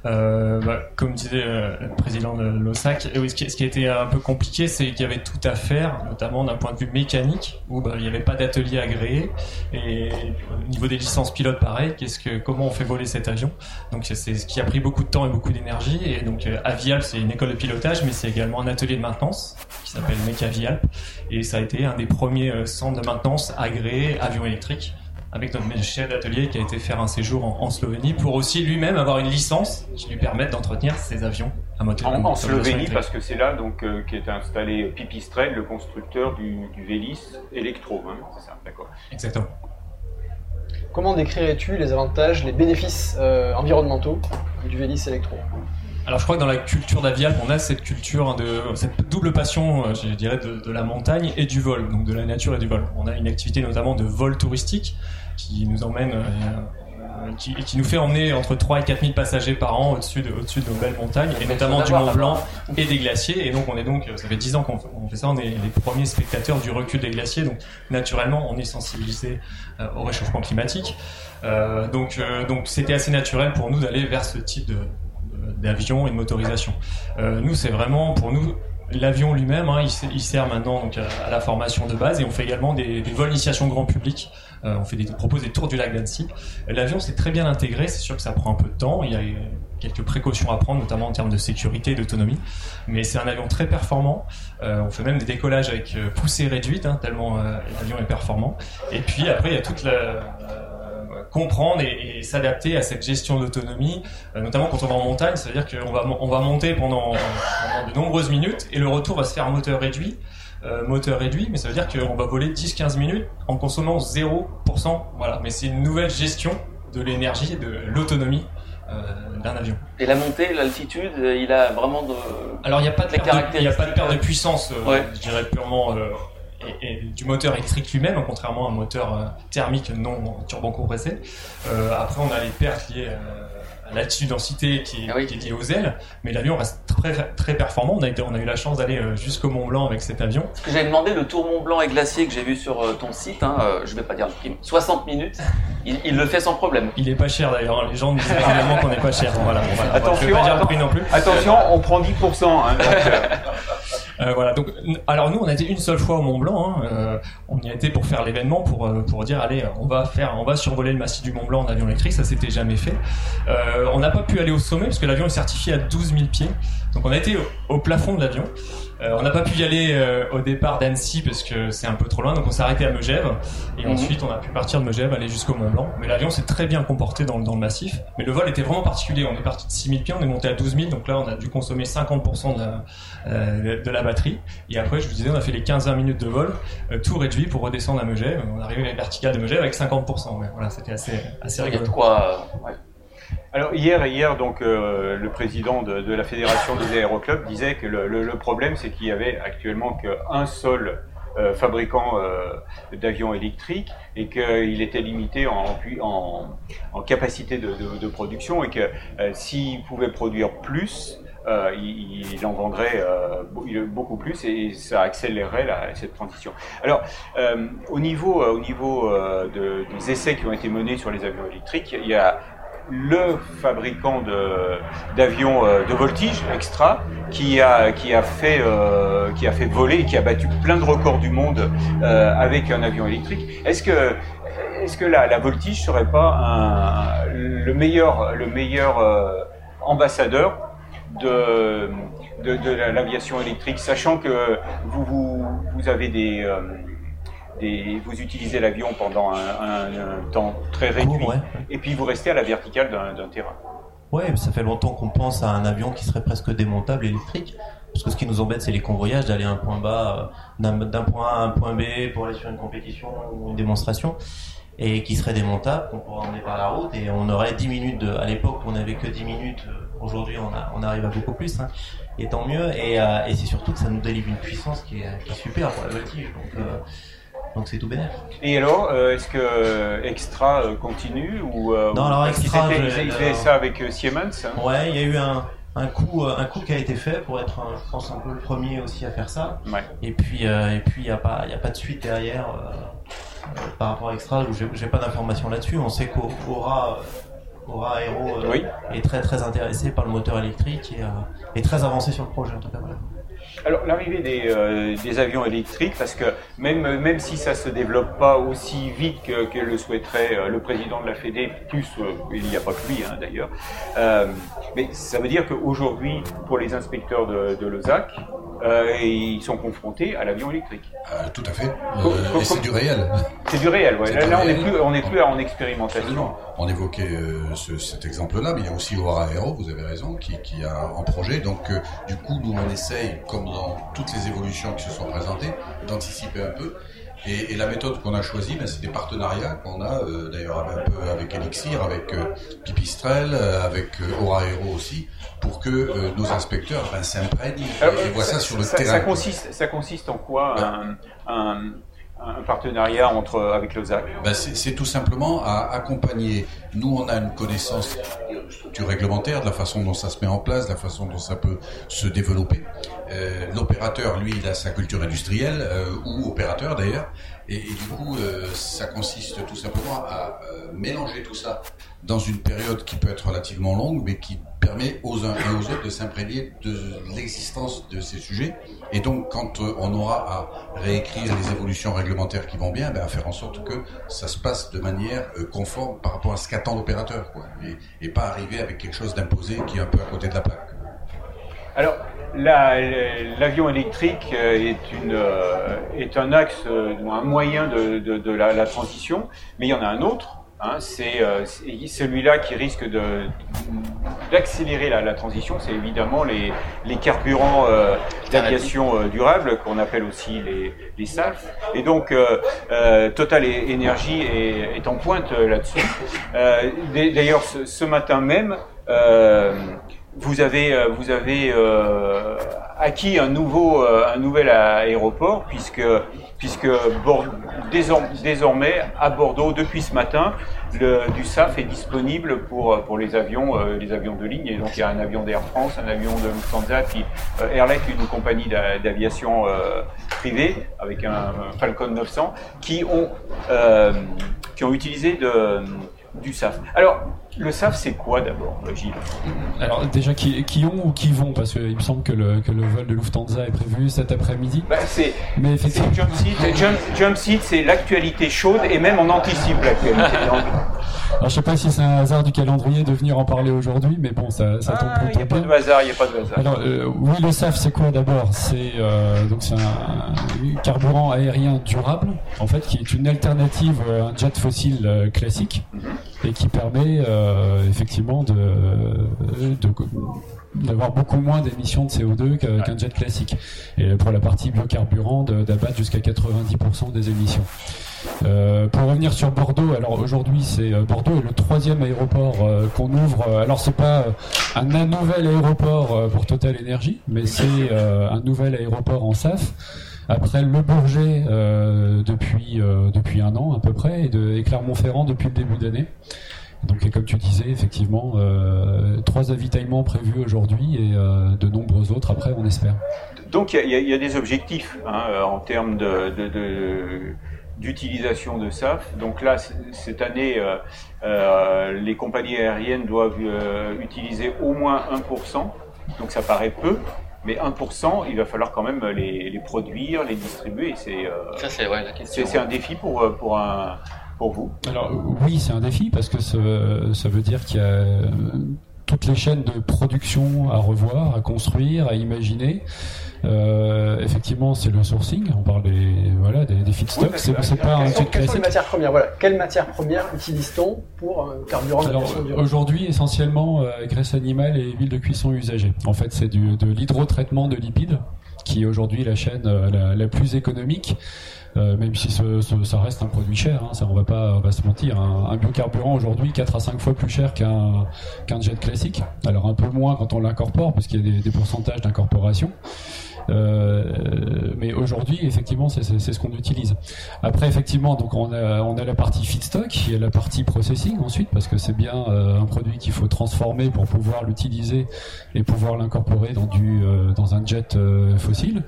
Euh, bah, comme disait euh, le président de l'OSAC, ce, qui, été un peu compliqué, c'est qu'il y avait tout à faire, notamment d'un point de vue mécanique, où bah, il n'y avait pas d'atelier agréé, et au niveau des licences pilotes, pareil. Que, comment on fait voler cet avion? Donc c'est ce qui a pris beaucoup de temps et beaucoup d'énergie. Et donc euh, Avialp, c'est une école de pilotage, mais c'est également un atelier de maintenance qui s'appelle Mecavialp, et ça a été un des premiers euh, centres de maintenance agréés avions électriques avec notre chef d'atelier qui a été faire un séjour en, Slovénie pour aussi lui-même avoir une licence qui lui permette d'entretenir ses avions à moteur. En, en Slovénie, parce que c'est là donc euh, qui est installé Pipistrel, le constructeur du, du Vélis électro, hein, c'est ça, d'accord. Exactement. Comment décrirais-tu les avantages, les bénéfices euh, environnementaux du Vélis électro alors je crois que dans la culture d'Avial, on a cette culture de cette double passion, euh, je dirais, de, de, la montagne et du vol, donc de la nature et du vol. On a une activité notamment de vol touristique qui nous emmène, euh, euh, qui, qui, nous fait emmener entre 3 et 4 000 passagers par an au-dessus de, nos belles montagnes, et notamment du Mont Blanc et des glaciers. Et donc on est donc, ça fait 10 ans qu'on fait ça, on est les premiers spectateurs du recul des glaciers. Donc naturellement, on est sensibilisé au réchauffement climatique. Euh, donc donc c'était assez naturel pour nous d'aller vers ce type de d'avion et de motorisation. Euh, nous, c'est vraiment pour nous l'avion lui-même, hein, il, sert maintenant donc, à, la formation de base et on fait également des, des vols d'initiation grand public. Euh, on fait des, propose des tours du lac d'Annecy. L'avion c'est très bien intégré, c'est sûr que ça prend un peu de temps. Il y a quelques précautions à prendre, notamment en termes de sécurité et d'autonomie. Mais c'est un avion très performant. Euh, on fait même des décollages avec euh, poussée réduite, hein, tellement euh, l'avion est performant. Et puis après, il y a toute la comprendre et, s'adapter à cette gestion d'autonomie, euh, notamment quand on va en montagne, c'est-à-dire qu'on va, on va monter pendant, de nombreuses minutes et le retour va se faire en moteur réduit. Euh, moteur réduit, mais ça veut dire qu'on va voler 10-15 minutes en consommant 0%. Voilà, mais c'est une nouvelle gestion de l'énergie et de l'autonomie euh, d'un avion. Et la montée, l'altitude, il a vraiment de. Alors il n'y a pas de perte de, il a pas de perte de puissance, je dirais purement et, du moteur électrique lui-même, contrairement à un moteur euh, thermique non turbo-compressé. Euh, après, on a les pertes liées à l'altitude densité qui est, ah qui est liée aux ailes, mais l'avion reste très, très performant. On a, on a eu la chance d'aller euh, jusqu'au Mont Blanc avec cet avion. Ce que j'avais demandé, le tour Mont Blanc et glacier que j'ai vu sur ton site, hein, je vais pas dire le prix, 60 minutes, il, le fait sans problème. Il est pas cher d'ailleurs, hein. les gens disent régulièrement qu'on n'est pas cher. Voilà, attention, vais pas dire le prix non plus. Attention, on prend 10%. Hein, Euh, voilà. Donc, alors nous, on a été une seule fois au Mont Blanc. Hein, euh, on y a été pour faire l'événement, pour euh, pour dire allez, on va faire, on va survoler le massif du Mont Blanc en avion électrique. Ça s'était jamais fait. On n'a pas pu aller au sommet parce que l'avion est certifié à 12 000 pieds. Donc on a été au plafond de l'avion. Euh, on n'a pas pu y aller euh, au départ d'Annecy parce que c'est un peu trop loin, donc on s'est arrêté à Megève et mhm. ensuite on a pu partir de Megève aller jusqu'au Mont Blanc. Mais l'avion s'est très bien comporté dans, dans, le massif. Mais le vol était vraiment particulier. On est parti de 6000 pieds, on est monté à 12 000, donc là on a dû consommer 50% de la, euh, de la batterie. Et après, je vous disais, on a fait les 15-20 minutes de vol, tout réduit pour redescendre à Megève. On est arrivé à la verticale de Megève avec 50%. Ouais, voilà, c'était assez, assez rigolo. quoi, alors hier, hier donc euh, le président de, la fédération des aéroclubs disait que le, problème c'est qu'il y avait actuellement qu'un seul euh, fabricant euh, d'avions électriques et qu'il était limité en, en, en capacité de, production et que s'il pouvait produire plus, il, en vendrait beaucoup plus et ça accélérerait cette transition. Alors, au niveau, au niveau de, des essais qui ont été menés sur les avions électriques, il y a le fabricant d'avions de, de, voltige extra qui a, qui, a fait, qui a fait voler, qui a battu plein de records du monde avec un avion électrique. Est-ce que, est-ce que la, la voltige serait pas un, le meilleur, le meilleur ambassadeur de, de, l'aviation électrique, sachant que vous, vous, vous avez des, euh, des, vous utilisez l'avion pendant un, temps très réduit, et puis vous restez à la verticale d'un terrain. Ouais, ça fait longtemps qu'on pense à un avion qui serait presque démontable électrique. Parce que ce qui nous embête, c'est les convoyages, d'aller point bas, euh, d'un point A à un point B pour aller sur une compétition ou une démonstration et qui serait démontable, qu'on pourrait emmener par la route et on aurait 10 minutes de, à l'époque on n'avait que 10 minutes, euh, aujourd'hui on, on arrive à beaucoup plus, hein, et tant mieux, et, euh, et c'est surtout que ça nous délivre une puissance qui est, qui est super pour la voltige, donc euh, donc c'est tout bénéf. Et alors, est-ce que Extra continue ou Non, alors Extra, ils faisaient ça avec Siemens hein Ouais, il y a eu un, un coup, un coup qui a été fait pour être, je pense, un peu le premier aussi à faire ça. Ouais. Et puis, et puis il n'y a pas, il a pas de suite derrière par rapport à Extra, j'ai pas d'informations là-dessus. On sait qu'Aura Aura Aero euh, est très très intéressé par le moteur électrique et euh, est très avancé sur le projet en tout cas. Alors l'arrivée des, euh, des, avions électriques, parce que même, même si ça se développe pas aussi vite que, le souhaiterait le président de la Fédé, plus il n'y a pas que lui hein, d'ailleurs, mais ça veut dire qu'aujourd'hui, pour les inspecteurs de, de l'OSAC, euh, et ils sont confrontés à l'avion électrique. Euh, tout à fait. Euh, et c'est du réel. C'est du réel, ouais. Là, on n'est plus, on est plus en expérimentation. On évoquait ce, cet exemple-là, mais il y a aussi Aura Aero, vous avez raison, qui, qui a un projet. Donc, du coup, nous, on essaye, comme dans toutes les évolutions qui se sont présentées, d'anticiper un peu. Et, et, la méthode qu'on a choisie, ben, c'est des partenariats qu'on a euh, d'ailleurs un peu avec Elixir, avec euh, Pipistrel, avec Aura Aero aussi, pour que euh, nos inspecteurs ben, s'imprègnent et, voient ça, sur le terrain. Ça consiste, ça consiste en quoi? Ben, un, un, partenariat entre, avec l'OSAC ben C'est tout simplement à accompagner. Nous, on a une connaissance du réglementaire, de la façon dont ça se met en place, de la façon dont ça peut se développer. Euh, L'opérateur, lui, il a sa culture industrielle, euh, ou opérateur d'ailleurs, et, du coup, euh, ça consiste tout simplement à mélanger tout ça dans une période qui peut être relativement longue, mais qui permet aux uns et aux autres de s'imprégner de l'existence de ces sujets. Et donc, quand euh, on aura à réécrire les évolutions réglementaires qui vont bien, ben, à faire en sorte que ça se passe de manière euh, conforme par rapport à ce qu'attend l'opérateur, quoi, et, pas arriver avec quelque chose d'imposé qui est un peu à côté de la plaque. Alors, l'avion électrique euh, est, un axe, un moyen de, la transition, mais il y en a un autre Hein, c'est euh, celui-là qui risque d'accélérer la, la, transition, c'est évidemment les, les carburants euh, d'aviation euh, durable qu'on appelle aussi les, les SAF. Et donc euh, Total Energy est, est en pointe là-dessus. D'ailleurs, ce, ce, matin même, vous avez, vous avez acquis un nouveau, un nouvel aéroport puisque puisque désormais à Bordeaux, depuis ce matin, le, du SAF est disponible pour, pour les avions, euh, les avions de ligne. Et donc il y a un avion d'Air France, un avion de Lufthansa, puis euh, une compagnie d'aviation euh, privée avec un, Falcon 900, qui ont, qui ont utilisé du SAF. Alors, le SAF, c'est quoi d'abord, Gilles Alors déjà, qui, qui, ont ou qui vont? Parce qu'il me semble que le, que le, vol de Lufthansa est prévu cet après-midi. Bah, c'est Mais effectivement... Jump Seat, jump, jump seat c'est l'actualité chaude et même on anticipe l'actualité. Alors, je sais pas si c'est un hasard du calendrier de venir en parler aujourd'hui, mais bon, ça, ça tombe ah, plutôt. Il n'y a pas de hasard, il n'y a pas de hasard. Alors, euh, oui, le SAF, c'est quoi d'abord? C'est euh, donc c'est un, carburant aérien durable, en fait, qui est une alternative à un jet fossile euh, classique et qui permet euh, effectivement de, de d'avoir beaucoup moins d'émissions de CO2 qu'un jet classique. Et pour la partie biocarburant, d'abattre jusqu'à 90% des émissions. Euh, pour revenir sur Bordeaux, alors aujourd'hui c'est euh, Bordeaux est le troisième aéroport euh, qu'on ouvre. Alors c'est pas un, nouvel aéroport pour Total Energy, mais c'est un nouvel aéroport en SAF. Après Le Bourget depuis depuis un an à peu près et, Clermont-Ferrand depuis le début d'année. Donc, comme tu disais, effectivement, euh, trois avitaillements prévus aujourd'hui et euh, de nombreux autres après, on espère. Donc, il y, a des objectifs hein, en termes d'utilisation de SAF. Donc là, cette année, euh, euh, les compagnies aériennes doivent euh, utiliser au moins 1%. Donc ça paraît peu, mais 1%, il va falloir quand même les, les produire, les distribuer. C'est euh, Ça, c'est ouais, la question. c'est- un défi pour, euh, pour, un, pour vous? Alors oui, c'est un défi parce que ça, ça veut dire qu'il y a euh, toutes les chaînes de production à revoir, à construire, à imaginer. Euh, effectivement, c'est le sourcing. On parle des voilà des, des feedstocks. Oui, c'est pas un truc quelles sont les classique. matières premières? Voilà, quelles matières premières utilise-t-on pour un carburant aujourd'hui, essentiellement euh, graisse animale et huile de cuisson usagée. En fait, c'est du de l'hydrotraitement de lipides qui est aujourd'hui la chaîne euh, la, la plus économique. Euh, même si ce- ce- ça reste un produit cher, hein, ça on va pas on va se mentir. Un, un biocarburant aujourd'hui 4 à 5 fois plus cher qu'un qu'un jet classique. Alors un peu moins quand on l'incorpore parce qu'il y a des, des pourcentages d'incorporation. Euh, mais aujourd'hui, effectivement, c'est ce qu'on utilise. Après, effectivement, donc on a, on a la partie feedstock, il y a la partie processing ensuite, parce que c'est bien euh, un produit qu'il faut transformer pour pouvoir l'utiliser et pouvoir l'incorporer dans du euh, dans un jet euh, fossile.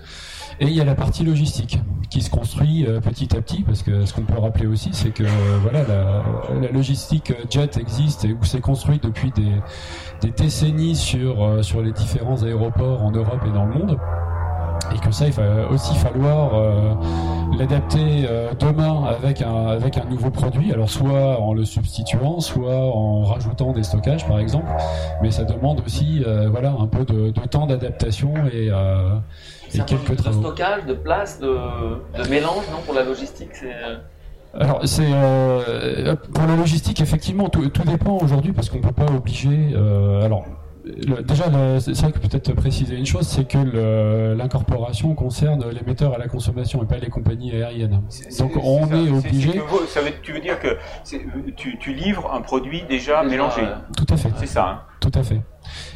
Et il y a la partie logistique qui se construit euh, petit à petit, parce que ce qu'on peut rappeler aussi, c'est que euh, voilà la, logistique jet existe et où c'est construit depuis des, décennies sur euh, sur les différents aéroports en Europe et dans le monde. Et que ça il va aussi falloir l'adapter demain avec un avec un nouveau produit. Alors soit en le substituant soit en rajoutant des stockages par exemple. Mais ça demande aussi voilà un peu de, de temps d'adaptation et C'est un quelques de stockage, de place, de, de mélange, non, pour la logistique. C'est euh, Alors c'est euh, pour la logistique effectivement tout, tout dépend aujourd'hui parce qu'on peut pas obliger. euh, alors le- déjà le- c'est vrai que peut-être préciser une chose c'est que le- l'incorporation concerne l'émetteur à la consommation et pas les compagnies aériennes. Donc on est c'est- obligé. c'est que vous- ça veut, tu veux dire que tu, tu livres un produit déjà, Déjà, mélangé. ouais. Tout à fait. C'est ça. hein. Tout à fait.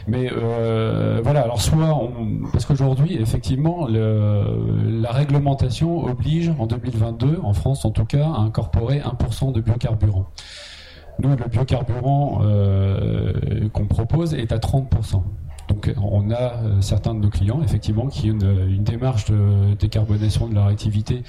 Mais euh, voilà, alors soit on, parce qu'aujourd'hui, effectivement, le, la réglementation oblige en 2022, en France en tout cas, à incorporer 1% de biocarburant. Nous, le biocarburant euh, qu'on propose est à 30%. Donc on a euh, certains de nos clients, effectivement, qui ont une, démarche de décarbonation de leur activité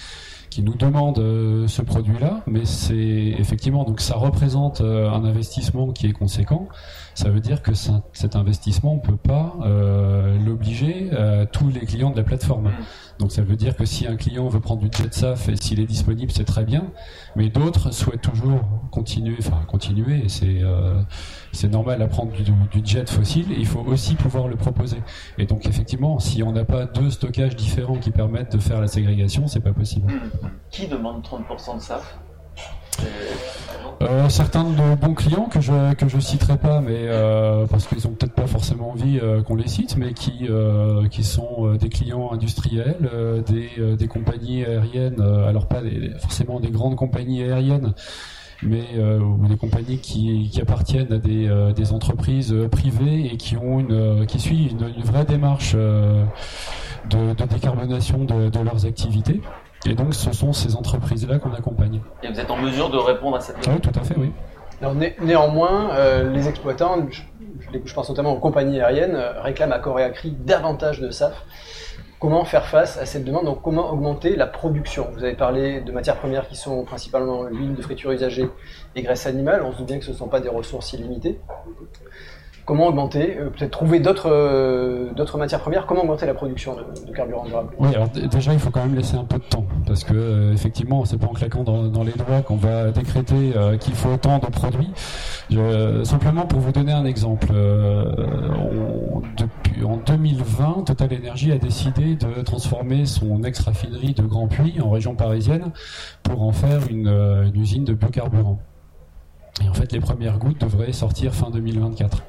qui nous demandent euh, ce produit-là, mais c'est effectivement donc ça représente un investissement qui est conséquent. Ça veut dire que cet investissement, on peut pas euh, l'obliger à tous les clients de la plateforme. Donc ça veut dire que si un client veut prendre du jet SAF et s'il est disponible, c'est très bien, mais d'autres souhaitent toujours continuer, enfin continuer, et c'est euh, normal à prendre du, du jet fossile, et il faut aussi pouvoir le proposer. Et donc effectivement, si on n'a pas deux stockages différents qui permettent de faire la ségrégation, c'est pas possible. Qui demande 30% de SAF? Euh, certains de bons clients que je que je citerai pas, mais euh, parce qu'ils ont peut-être pas forcément envie euh, qu'on les cite, mais qui sont des clients industriels, des compagnies aériennes, alors pas forcément des grandes compagnies aériennes, mais des compagnies qui, appartiennent à des, entreprises privées et qui ont une qui suivent une, vraie démarche de, décarbonation de leurs activités. Et donc, ce sont ces entreprises-là qu'on accompagne. Et vous êtes en mesure de répondre à cette Ah oui, tout à fait, oui. Alors, né- néanmoins, euh, les exploitants, je, pense notamment aux compagnies aériennes, euh, réclament à corps et à cri davantage de SAF. Comment faire face à cette demande Donc, comment augmenter la production Vous avez parlé de matières premières qui sont principalement l'huile de friture usagée et graisse animale. On se doute bien que ce ne sont pas des ressources illimitées. Comment augmenter euh, Peut-être trouver d'autres euh, d'autres matières premières? Comment augmenter la production de, carburant durable? Oui, alors déjà, il faut quand même laisser un peu de temps, parce que euh, effectivement, c'est pas en claquant dans, les doigts qu'on va décréter qu'il faut autant de produits. Simplement pour vous donner un exemple, depuis en 2020, Total Energy a décidé de transformer son ex-raffinerie de Grand Puy en région parisienne pour en faire une, une usine de biocarburant. Et en fait, les premières gouttes devraient sortir fin 2024.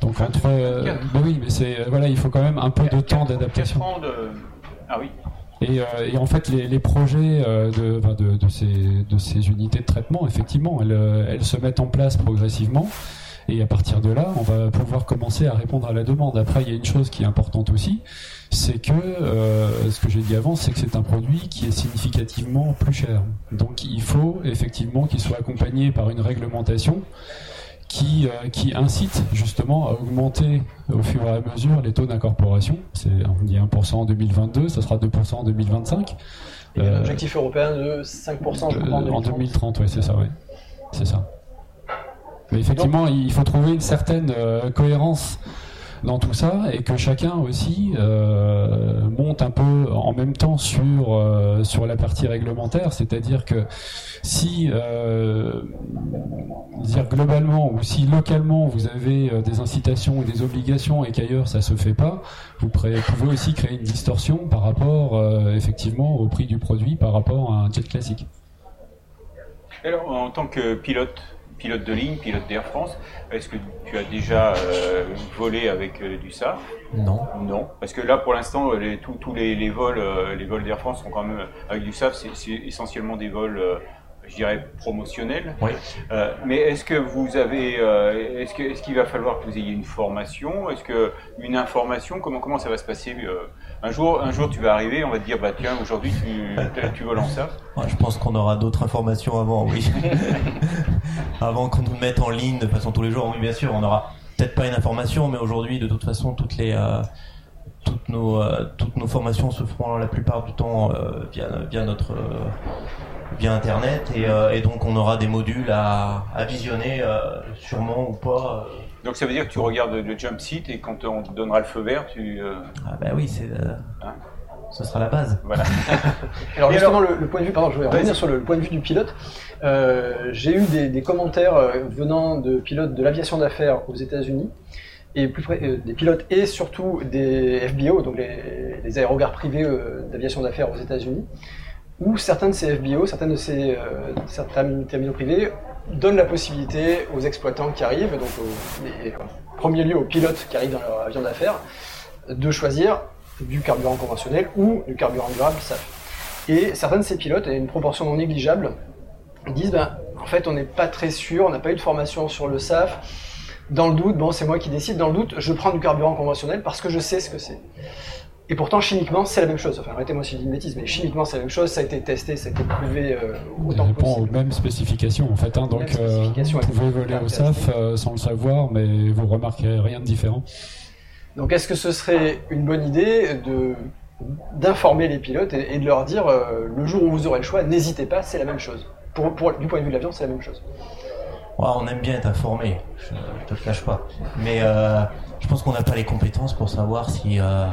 Donc entre, euh, ben oui, mais c'est voilà, il faut quand même un peu de temps d'adaptation. De- Ah oui. Et, euh, et en fait, les, les projets euh, de, de, de, ces, de ces unités de traitement, effectivement, elles, euh, elles se mettent en place progressivement. Et à partir de là, on va pouvoir commencer à répondre à la demande. Après, il y a une chose qui est importante aussi, c'est que euh, ce que j'ai dit avant, c'est que c'est un produit qui est significativement plus cher. Donc, il faut effectivement qu'il soit accompagné par une réglementation qui, euh, qui incite justement à augmenter au fur et à mesure les taux d'incorporation. C'est, on dit 1% en 2022, ça sera 2% en 2025. Et euh, l'objectif européen de 5% je crois, en 2030. En 2030, oui, c'est ça, oui. C'est ça. Mais effectivement, Donc, il faut trouver une certaine euh, cohérence dans tout ça et que chacun aussi euh, monte un peu en même temps sur euh, sur la partie réglementaire, c'est-à-dire que si euh, dire globalement ou si localement vous avez des incitations ou des obligations et qu'ailleurs ça se fait pas, vous pouvez aussi créer une distorsion par rapport effectivement au prix du produit par rapport à un jet classique. Alors en tant que pilote pilote de ligne, pilote d'Air France. Est-ce que tu as déjà euh, volé avec euh, du SAF Non. Non, parce que là, pour l'instant, les, tous les, les, vols, euh, les vols d'Air France sont quand même avec du SAF. C'est essentiellement des vols je dirais promotionnel. Oui. Euh, mais est-ce que vous avez, euh, est-ce qu'il va falloir que vous ayez une formation, est-ce que une information, comment comment ça va se passer euh, Un jour, un jour, tu vas arriver, on va te dire, bah tiens, aujourd'hui, tu, tu voles en. Ouais, je pense qu'on aura d'autres informations avant, oui. avant qu'on nous mette en ligne de façon tous les jours, oui, bien sûr, on aura peut-être pas une information, mais aujourd'hui, de toute façon, toutes les toutes nos toutes nos formations se feront la plupart du temps via via notre via internet et, euh, et, donc on aura des modules à, à visionner euh, sûrement ou pas. euh. Donc ça veut dire que tu regardes le jump site et quand on te donnera le feu vert, tu. euh, Ah bah oui, c'est euh, Hein ce sera la base. Voilà. Alors justement, alors- le, le point de vue, pardon, je vais revenir sur le, le point de vue du pilote. Euh, J'ai eu des, des commentaires euh, venant de pilotes de l'aviation d'affaires aux États-Unis et plus près euh, des pilotes et surtout des FBO, donc les, les aérogares privés euh, d'aviation d'affaires aux États-Unis, où certains de ces FBO, certaines de ces euh, certains terminaux privés donnent la possibilité aux exploitants qui arrivent, donc au, en premier lieu aux pilotes qui arrivent dans leur avion d'affaires, de choisir du carburant conventionnel ou du carburant durable SAF. Et certains de ces pilotes, et une proportion non négligeable, disent ben, en fait, on n'est pas très sûr, on n'a pas eu de formation sur le SAF. Dans le doute, bon, c'est moi qui décide. Dans le doute, je prends du carburant conventionnel parce que je sais ce que c'est. Et pourtant, chimiquement, c'est la même chose. Enfin, arrêtez-moi si je dis une bêtise, mais chimiquement, c'est la même chose. Ça a été testé, ça a été prouvé euh, autant que aux mêmes spécifications en fait. Hein, donc euh, vous pouvez voler au. SAF euh, sans le savoir, mais vous remarquerez rien de différent. Donc, est-ce que ce serait une bonne idée d'informer les pilotes et, de leur dire euh, le jour où vous aurez le choix, n'hésitez pas, c'est la même chose. Pour, du point de vue de l'avion, c'est la même chose. On aime bien être informé, je, je te le cache pas. Mais euh, je pense qu'on n'a pas les compétences pour savoir si, euh,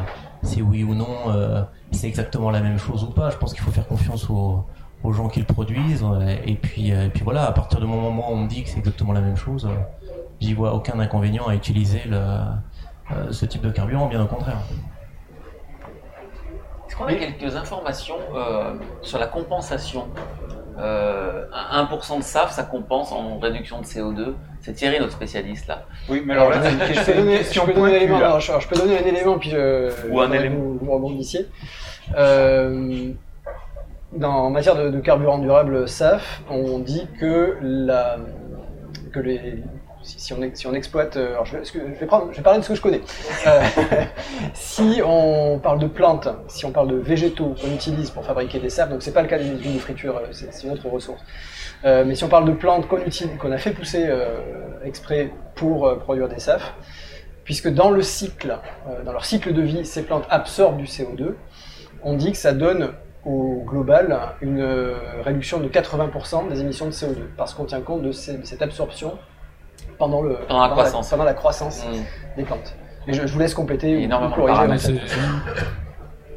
oui ou non c'est exactement la même chose ou pas. Je pense qu'il faut faire confiance aux, gens qui le produisent. Et puis, et puis voilà, à partir du moment où on me dit que c'est exactement la même chose, j'y vois aucun inconvénient à utiliser le, euh, ce type de carburant, bien au contraire. Est-ce qu'on a quelques informations euh, sur la compensation euh, un 1% de SAF, ça compense en réduction de CO2. C'est Thierry, notre spécialiste, là. Oui, mais alors là, c'est une je question, peux donner, une question je peux donner un pointue, élément, alors, je, alors, je peux donner un élément, puis je, Ou un élément. Vous, vous rebondissiez. Euh, dans, en matière de, de carburant durable SAF, on dit que, la, que les, si, on, exploite, euh, je, vais, parler de ce que je connais. Euh, si on parle de plantes, si on parle de végétaux qu'on utilise pour fabriquer des SAF, donc c'est pas le cas des de friture, euh, c'est une autre ressource. Mais si on parle de plantes qu'on a fait pousser exprès pour produire des SAF, puisque dans le cycle, dans leur cycle de vie, ces plantes absorbent du CO2, on dit que ça donne au global une réduction de 80% des émissions de CO2, parce qu'on tient compte de cette absorption pendant, le, Pendant la croissance. pendant la croissance Mm. des plantes. Mais je, je vous laisse compléter Il y a ou- énormément de. C'est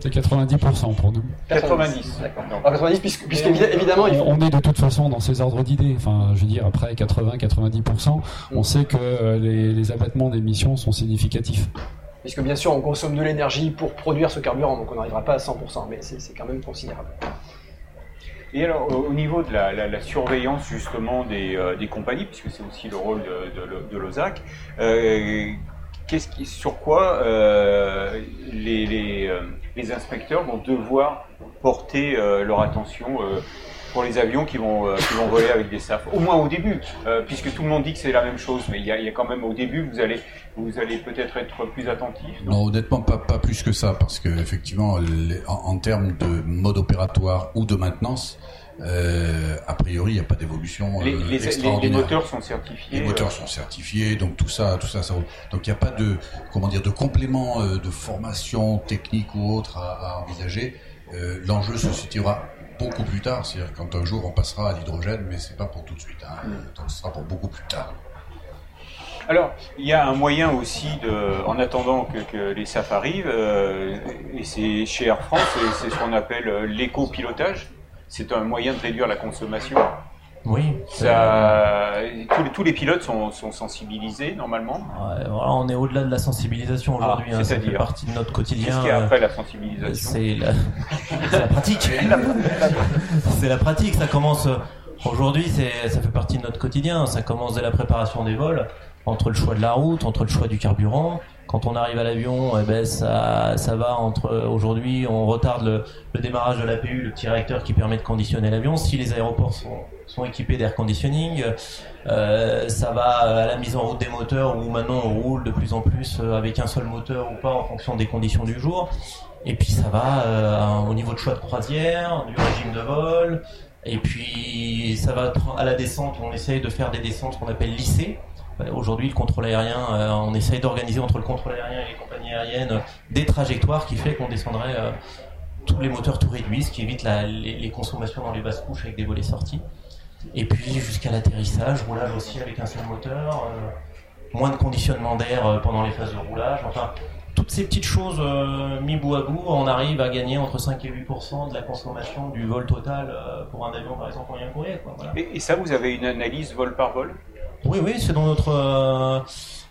c'est 90% pour nous. 90. D'accord. Alors 90, puisque, puisque évi- évidemment, il faut, On est de toute façon dans ces ordres d'idées. Enfin, je veux dire, après 80-90%, on sait que euh, les, les abattements d'émissions sont significatifs. puisque bien sûr on consomme de l'énergie pour produire ce carburant, donc on n'arrivera pas à 100%, mais c'est c'est quand même considérable. Et alors, au au niveau de la, la- la surveillance justement des, euh, des compagnies, puisque c'est aussi le rôle de, de, de l'OSAC, euh, qu'est-ce qui, sur quoi euh, les, les, euh, les inspecteurs vont devoir porter euh, leur attention euh, pour les avions qui vont, euh, qui vont voler avec des SAF Au moins au début, euh, puisque tout le monde dit que c'est la même chose, mais il y a, il y a quand même au début, vous allez, vous allez peut-être être plus attentif. non honnêtement, pas, pas plus que ça, parce que effectivement, les- en, en termes de mode opératoire ou de maintenance, Euh, a priori, il n'y a pas d'évolution Les, euh, les- les- extraordinaire. les moteurs sont certifiés. Les moteurs sont certifiés, donc tout ça, tout ça, ça roule. Donc il n'y a pas de, comment dire, de complément de formation technique ou autre à, à envisager. L'enjeu se situera beaucoup plus tard, c'est-à-dire quand un jour on passera à l'hydrogène, mais c'est pas pour tout de suite. Hein. Donc, ce sera pour beaucoup plus tard. Alors, il y a un moyen aussi, de, en attendant que, que les SAF arrivent, euh, et c'est chez Air France, c'est ce qu'on appelle euh, l'éco-pilotage. C'est un moyen de réduire la consommation. Oui. Ça, tous, les, tous les pilotes sont, sont sensibilisés normalement. Ouais, voilà, on est au-delà de la sensibilisation aujourd'hui. Ah, hein, ça fait c'est-à-dire partie de notre quotidien. Qu'est-ce qu'il y a euh, après la sensibilisation C'est la... pratique. c'est la pratique. Ça commence euh, aujourd'hui. Ça fait partie de notre quotidien. Ça commence dès la préparation des vols, entre le choix de la route, entre le choix du carburant. Quand on arrive à l'avion, eh ben ça, ça va entre aujourd'hui, on retarde le, le démarrage de l'APU, le petit réacteur qui permet de conditionner l'avion. Si les aéroports sont, sont équipés d'air conditioning, euh, ça va à la mise en route des moteurs où maintenant on roule de plus en plus euh, avec un seul moteur ou pas en fonction des conditions du jour. Et puis ça va euh, au niveau de choix de croisière, du régime de vol. Et puis ça va à la descente, on essaye de faire des descentes qu'on appelle. Euh, Aujourd'hui, le contrôle aérien, on essaye d'organiser entre le contrôle aérien et les compagnies aériennes des trajectoires qui fait qu'on descendrait tous les moteurs tout réduits, ce qui évite les consommations dans les basses couches avec des volets sortis. Et puis jusqu'à l'atterrissage, roulage aussi avec un seul moteur, euh, moins de conditionnement d'air euh, pendant les phases de roulage. Enfin, toutes ces petites choses euh, mis bout à bout, on arrive à gagner entre 5 et 8% de la consommation du vol total pour un avion par exemple en lien courrier. Quoi, voilà. Et, et ça, vous avez une analyse vol par vol? Oui, oui, c'est dans notre.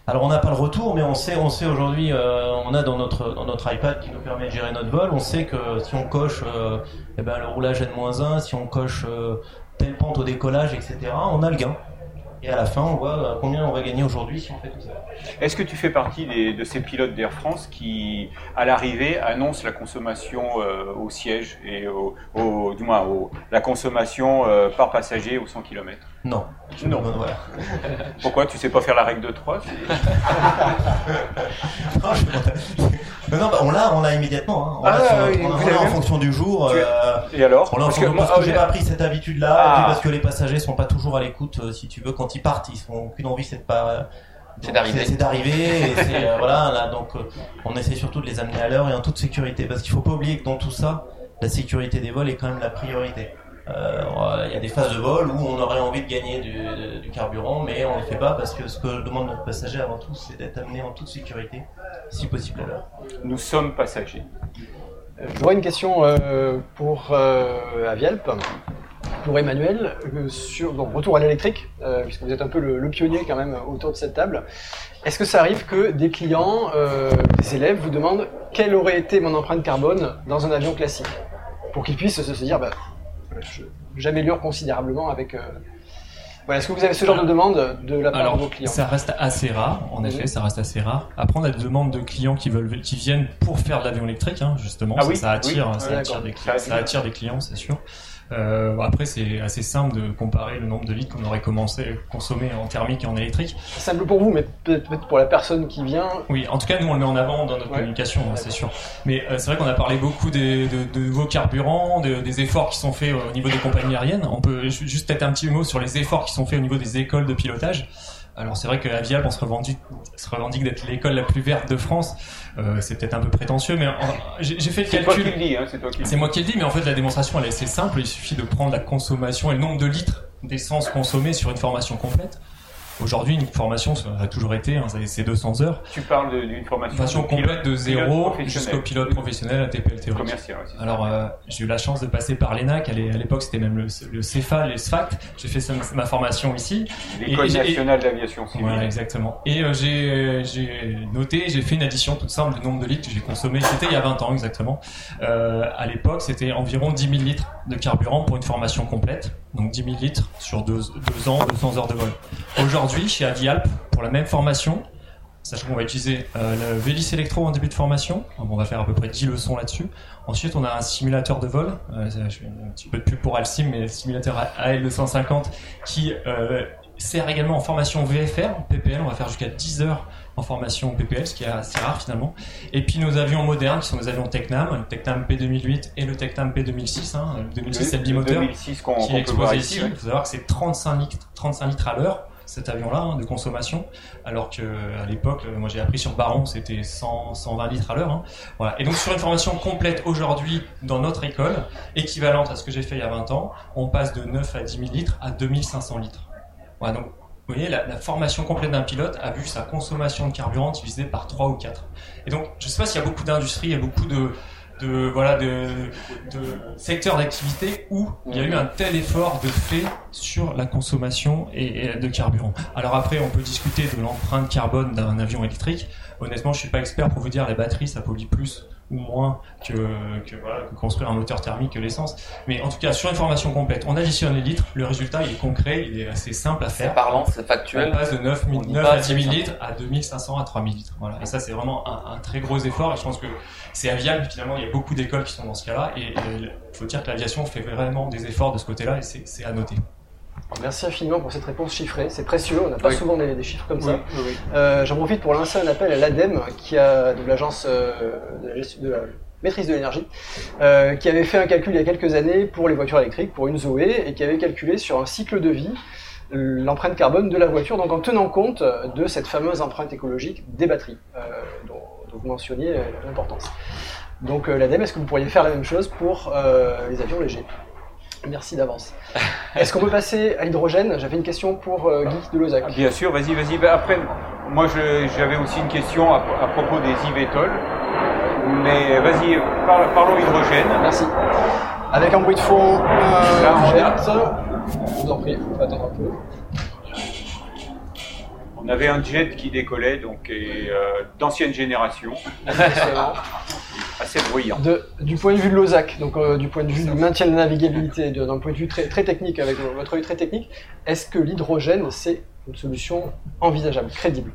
Alors on n'a pas le retour, mais on sait, on sait aujourd'hui, euh, on a dans notre dans notre iPad qui nous permet de gérer notre vol, on sait que si on coche, euh, eh ben, le roulage N-1, si on coche euh, telle pente au décollage, etc., on a le gain. Et à la fin, on voit euh, combien on va gagner aujourd'hui si on fait tout ça. Est-ce que tu fais partie des- de ces pilotes d'Air France qui, à l'arrivée, annoncent la consommation euh, au siège et au, au- du moins au- la consommation euh, par passager au 100 km Non. Non. Voilà. Pourquoi? Tu sais pas faire la règle de 3 Non, non, bah, on l'a, on l'a immédiatement. Hein. On Ah, l'a sur- oui, on l'a en fonction du jour. Tu- euh, Et alors On l'a en Parce que fonction- moi- parce que ah, j'ai pas appris cette habitude-là, Ah. et puis parce que les passagers sont pas toujours à l'écoute, euh, si tu veux, quand ils partent, ils ont aucune envie, c'est de pas. C'est d'arriver. C'est d'arriver, et c'est, euh, voilà, là, donc euh, on essaie surtout de les amener à l'heure et en toute sécurité, parce qu'il faut pas oublier que dans tout ça, la sécurité des vols est quand même la priorité. Euh, Il y a des phases de vol où on aurait envie de gagner du, du carburant, mais on ne le fait pas parce que ce que demande notre passager avant tout, c'est d'être amené en toute sécurité, si possible à l'heure. Nous sommes passagers. Euh, J'aurais une question euh, pour euh, Avialp, pour Emmanuel, euh, sur donc retour à l'électrique, euh, puisque vous êtes un peu le, le pionnier quand même autour de cette table. Est-ce que ça arrive que des clients, euh, des élèves vous demandent quelle aurait été mon empreinte carbone dans un avion classique, pour qu'ils puissent se, se dire, bah, j'améliore considérablement avec. euh, Voilà, est-ce que vous avez ce genre de demande de la part Alors, de vos clients? ça reste assez rare, en effet, Mhm. ça reste assez rare. Après, on a des demandes de clients qui veulent, qui viennent pour faire de l'avion électrique, hein, justement. Ah ça, oui, ça attire, oui. ça, attire des, ça attire des clients, c'est sûr. Euh, après, c'est assez simple de comparer le nombre de litres qu'on aurait commencé à consommer en thermique et en électrique. C'est simple pour vous, mais peut-être pour la personne qui vient. Oui, en tout cas, nous, on le met en avant dans notre Ouais. communication, hein, c'est sûr. Mais euh, c'est vrai qu'on a parlé beaucoup des, de, de nouveaux carburants, de- des efforts qui sont faits au niveau des compagnies aériennes. On peut ju- juste peut-être un petit mot sur les efforts qui sont faits au niveau des écoles de pilotage. Alors c'est vrai qu'à Vial, on se revendique, se revendique d'être l'école la plus verte de France. Euh, c'est peut-être un peu prétentieux, mais j'ai j'ai fait le C'est toi calcul. qui le dis, hein, c'est toi qui. C'est moi qui le dis, mais en fait la démonstration elle est assez simple. Il suffit de prendre la consommation et le nombre de litres d'essence consommée sur une formation complète. Aujourd'hui, une formation, ça a toujours été, hein, c'est- c'est 200 heures. Tu parles d'une formation, complète de zéro jusqu'au pilote professionnel à TPL théorique. Commercial, ouais. Alors, euh, j'ai eu la chance de passer par l'ENAC. À l'é- à l'époque, c'était même le, le CEFA, le SFACT. J'ai fait ma formation ici. L'école nationale d'aviation civile. Voilà, exactement. Et euh, j'ai j'ai noté, j'ai fait une addition toute simple du nombre de litres que j'ai consommé. C'était il y a 20 ans exactement. Euh, à l'époque, c'était environ 10 000 litres de carburant pour une formation complète. Donc 10 000 litres sur deux, deux ans, 200 heures de vol. Aujourd'hui, chez Avialp, pour la même formation, sachant qu'on va utiliser euh, le Vélis Electro en début de formation, on va faire à peu près 10 leçons là-dessus. Ensuite, on a un simulateur de vol. Euh, je fais un petit peu de pub pour Alcim, mais le simulateur AL250 qui euh, sert également en formation VFR, en PPL. On va faire jusqu'à 10 heures en formation PPL, ce qui est assez rare finalement. Et puis nos avions modernes, qui sont nos avions Tecnam, le Tecnam P2008 et le Tecnam P2006. Hein. Le 2006, c'est le bimoteur 2006 qu'on qui est exposé ici. Il faut savoir que c'est 35 litres, 35 litres à l'heure cet avion-là hein, de consommation, alors que à l'époque, euh, moi j'ai appris sur Baron, c'était 100, 120 litres à l'heure. hein. Voilà. Et donc sur une formation complète aujourd'hui dans notre école, équivalente à ce que j'ai fait il y a 20 ans, on passe de 9 à 10 000 litres à 2500 litres. Voilà, donc vous voyez, la, formation complète d'un pilote a vu sa consommation de carburant divisée par 3 ou 4. Et donc, je ne sais pas s'il y a beaucoup d'industries et beaucoup de, de, voilà, de, secteurs d'activité où il y a eu un tel effort de fait sur la consommation et, de carburant. Alors après, on peut discuter de l'empreinte carbone d'un avion électrique. Honnêtement, je suis pas expert pour vous dire les batteries, ça pollue plus ou moins que, que, voilà, que construire un moteur thermique que l'essence. Mais en tout cas, sur une formation complète, on additionne les litres, le résultat il est concret, il est assez simple à faire. C'est parlant, c'est factuel. On passe de 9, 000 On dit 9 pas à assez 10 000 ça. litres à 2500 à 3000 litres. Voilà. Et ça, c'est vraiment un, un très gros effort. Et je pense que c'est aviable. Finalement, il y a beaucoup d'écoles qui sont dans ce cas-là. Et il faut dire que l'aviation fait vraiment des efforts de ce côté-là et c'est à noter. Merci infiniment pour cette réponse chiffrée, c'est précieux, on n'a pas Oui. souvent des, des chiffres comme ça. Oui. Euh, J'en profite pour lancer un appel à l'ADEME, qui a de l'agence euh, de, la gestion- de la maîtrise de l'énergie, euh, qui avait fait un calcul il y a quelques années pour les voitures électriques, pour une Zoé, et qui avait calculé sur un cycle de vie l'empreinte carbone de la voiture, donc en tenant compte de cette fameuse empreinte écologique des batteries, euh, dont, dont vous mentionniez l'importance. Donc euh, l'ADEME, est-ce que vous pourriez faire la même chose pour euh, les avions légers? Merci d'avance. Est-ce qu'on peut passer à l'hydrogène? J'avais une question pour euh, Guy de Lozac. Bien sûr, vas-y, vas-y. Ben, Après, moi, j'avais aussi une question à, à propos des e-vétols. Mais vas-y, par- parlons hydrogène. Merci. Avec un bruit de fond, Là, un on a- Je vous en prie, attendre un peu. On avait un jet qui décollait, donc et, euh, d'ancienne génération. Assez bruyant. De- du point de vue de Lozac, donc euh, du point de vue du maintien de la navigabilité, d'un point de vue très, très technique, avec votre œil très technique, est-ce que l'hydrogène, c'est une solution envisageable, crédible?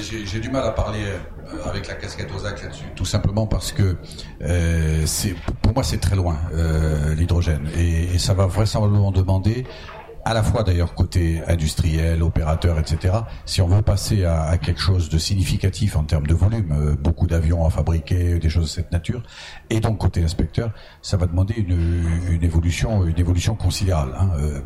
J'ai j'ai du mal à parler euh, avec la casquette aux là-dessus, tout simplement parce que euh, pour moi c'est très loin euh, l'hydrogène et, et ça va vraisemblablement demander à la fois d'ailleurs côté industriel, opérateur, etc. Si on veut passer à, quelque chose de significatif en termes de volume, euh, beaucoup d'avions à fabriquer, des choses de cette nature, et donc côté inspecteur, ça va demander une, évolution, une évolution considérable. hein, euh.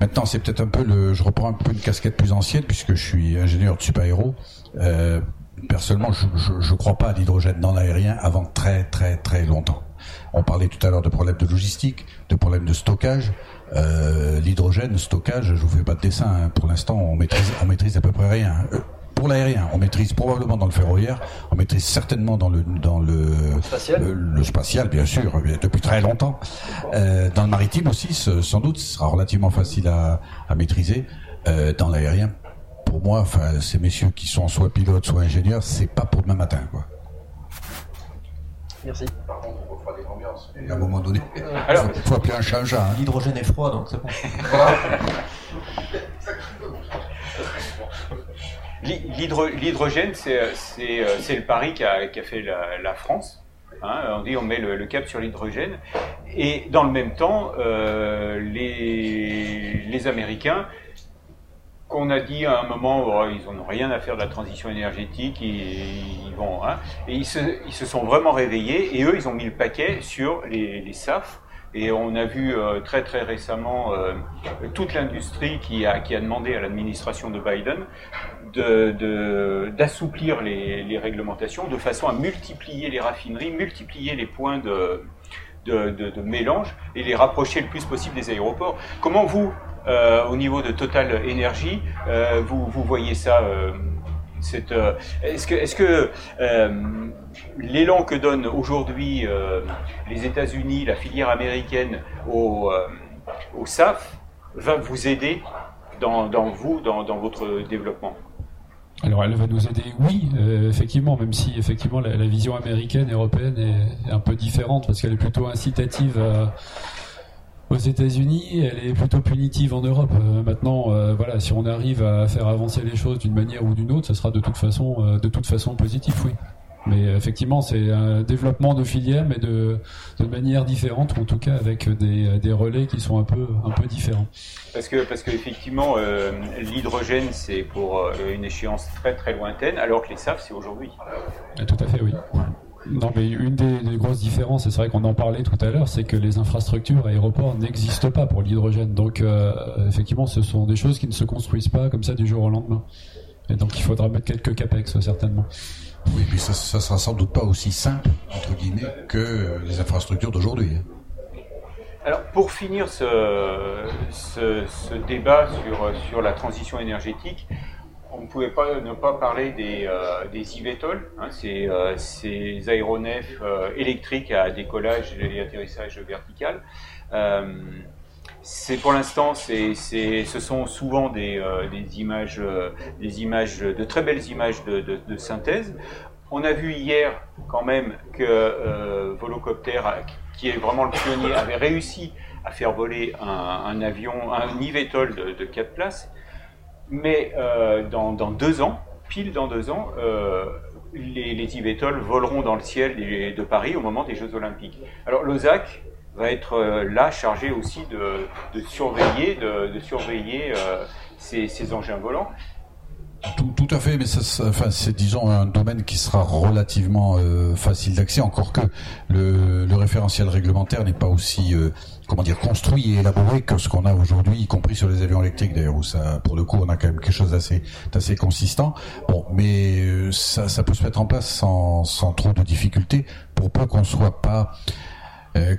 Maintenant, c'est peut-être un peu le, je reprends un peu une casquette plus ancienne puisque je suis ingénieur de super-héros. Euh, personnellement, je, je crois pas à l'hydrogène dans l'aérien avant très très très longtemps. On parlait tout à l'heure de problèmes de logistique, de problèmes de stockage. Euh, l'hydrogène, stockage, je vous fais pas de dessin. hein. Pour l'instant, on maîtrise, on maîtrise à peu près rien. Euh, pour l'aérien, on maîtrise probablement dans le ferroviaire, on maîtrise certainement dans le dans le Spatial. le, le spatial, bien sûr, euh, depuis très longtemps. Euh, dans le maritime aussi, sans doute, ce sera relativement facile à, à maîtriser. Euh, dans l'aérien, pour moi, enfin, ces messieurs qui sont soit pilotes, soit ingénieurs, c'est pas pour demain matin, quoi. Merci. Et à un moment donné, Alors- faut, faut appeler un chat un chat. hein. L'hydrogène est froid, donc c'est bon. L'hy- l'hydro- L'hydrogène, c'est le pari qu'a qu'a fait la, la France. Hein, on dit on met le, le cap sur l'hydrogène. Et dans le même temps, euh, les, les Américains, qu'on a dit à un moment, oh, ils n'ont rien à faire de la transition énergétique, ils, vont, hein, et ils se, sont vraiment réveillés, et eux, ils ont mis le paquet sur les, SAF. Et on a vu euh, très très récemment euh, toute l'industrie qui a, demandé à l'administration de Biden de- de- d'assouplir les, réglementations de façon à multiplier les raffineries, multiplier les points de mélange et les rapprocher le plus possible des aéroports. Comment vous, euh, au niveau de Total Energy, euh, vous, voyez ça euh, Est-ce que, l'élan que donnent aujourd'hui les États-Unis, la filière américaine au, SAF, va vous aider dans, vous, dans, votre développement? Alors elle va nous aider, oui, effectivement, même si effectivement la, la vision américaine et européenne est, est un peu différente parce qu'elle est plutôt incitative à- aux États-Unis, elle est plutôt punitive en Europe. Euh, maintenant, euh, voilà, si on arrive à faire avancer les choses d'une manière ou d'une autre, ça sera de toute façon, euh, de toute façon positif, oui. Mais effectivement, c'est un développement de filières, mais de, de manière différente, ou en tout cas avec des, des relais qui sont un peu, un peu différents. Parce que, parce qu'effectivement, euh, l'hydrogène, c'est pour une échéance très très lointaine, alors que les SAF, c'est aujourd'hui. Ah, Tout à fait, oui. Non, mais une des, des grosses différences, et c'est vrai qu'on en parlait tout à l'heure, c'est que les infrastructures aéroports n'existent pas pour l'hydrogène. Donc, euh, effectivement, ce sont des choses qui ne se construisent pas comme ça du jour au lendemain. Et donc, il faudra mettre quelques capex, certainement. Oui, puis ça, ça sera sans doute pas aussi simple, entre guillemets, que les infrastructures d'aujourd'hui. hein. Alors, pour finir ce, ce, ce débat sur, sur la transition énergétique, on ne pouvait pas ne pas parler des, euh, eVTOL, hein, ces, euh, ces aéronefs euh, électriques à décollage et atterrissage vertical. Euh, c'est pour l'instant, ce sont souvent des, images, des images, de très belles images de, synthèse. On a vu hier quand même que Volocopter, qui est vraiment le pionnier, avait réussi à faire voler un, un avion, un eVTOL de, de 4 places. Mais euh, dans, deux ans, pile dans deux ans, euh, les, les voleront dans le ciel de Paris au moment des Jeux Olympiques. Alors l'OSAC va être euh, là chargé aussi de, surveiller, de, surveiller ces engins volants. Tout, tout à fait, mais enfin, c'est disons un domaine qui sera relativement euh, facile d'accès, encore que le, le référentiel réglementaire n'est pas aussi euh, comment dire construit et élaboré que ce qu'on a aujourd'hui, y compris sur les avions électriques d'ailleurs, où ça, pour le coup, on a quand même quelque chose d'assez d'assez consistant. Bon, mais euh, ça, ça peut se mettre en place sans, sans trop de difficultés, pour peu qu'on soit pas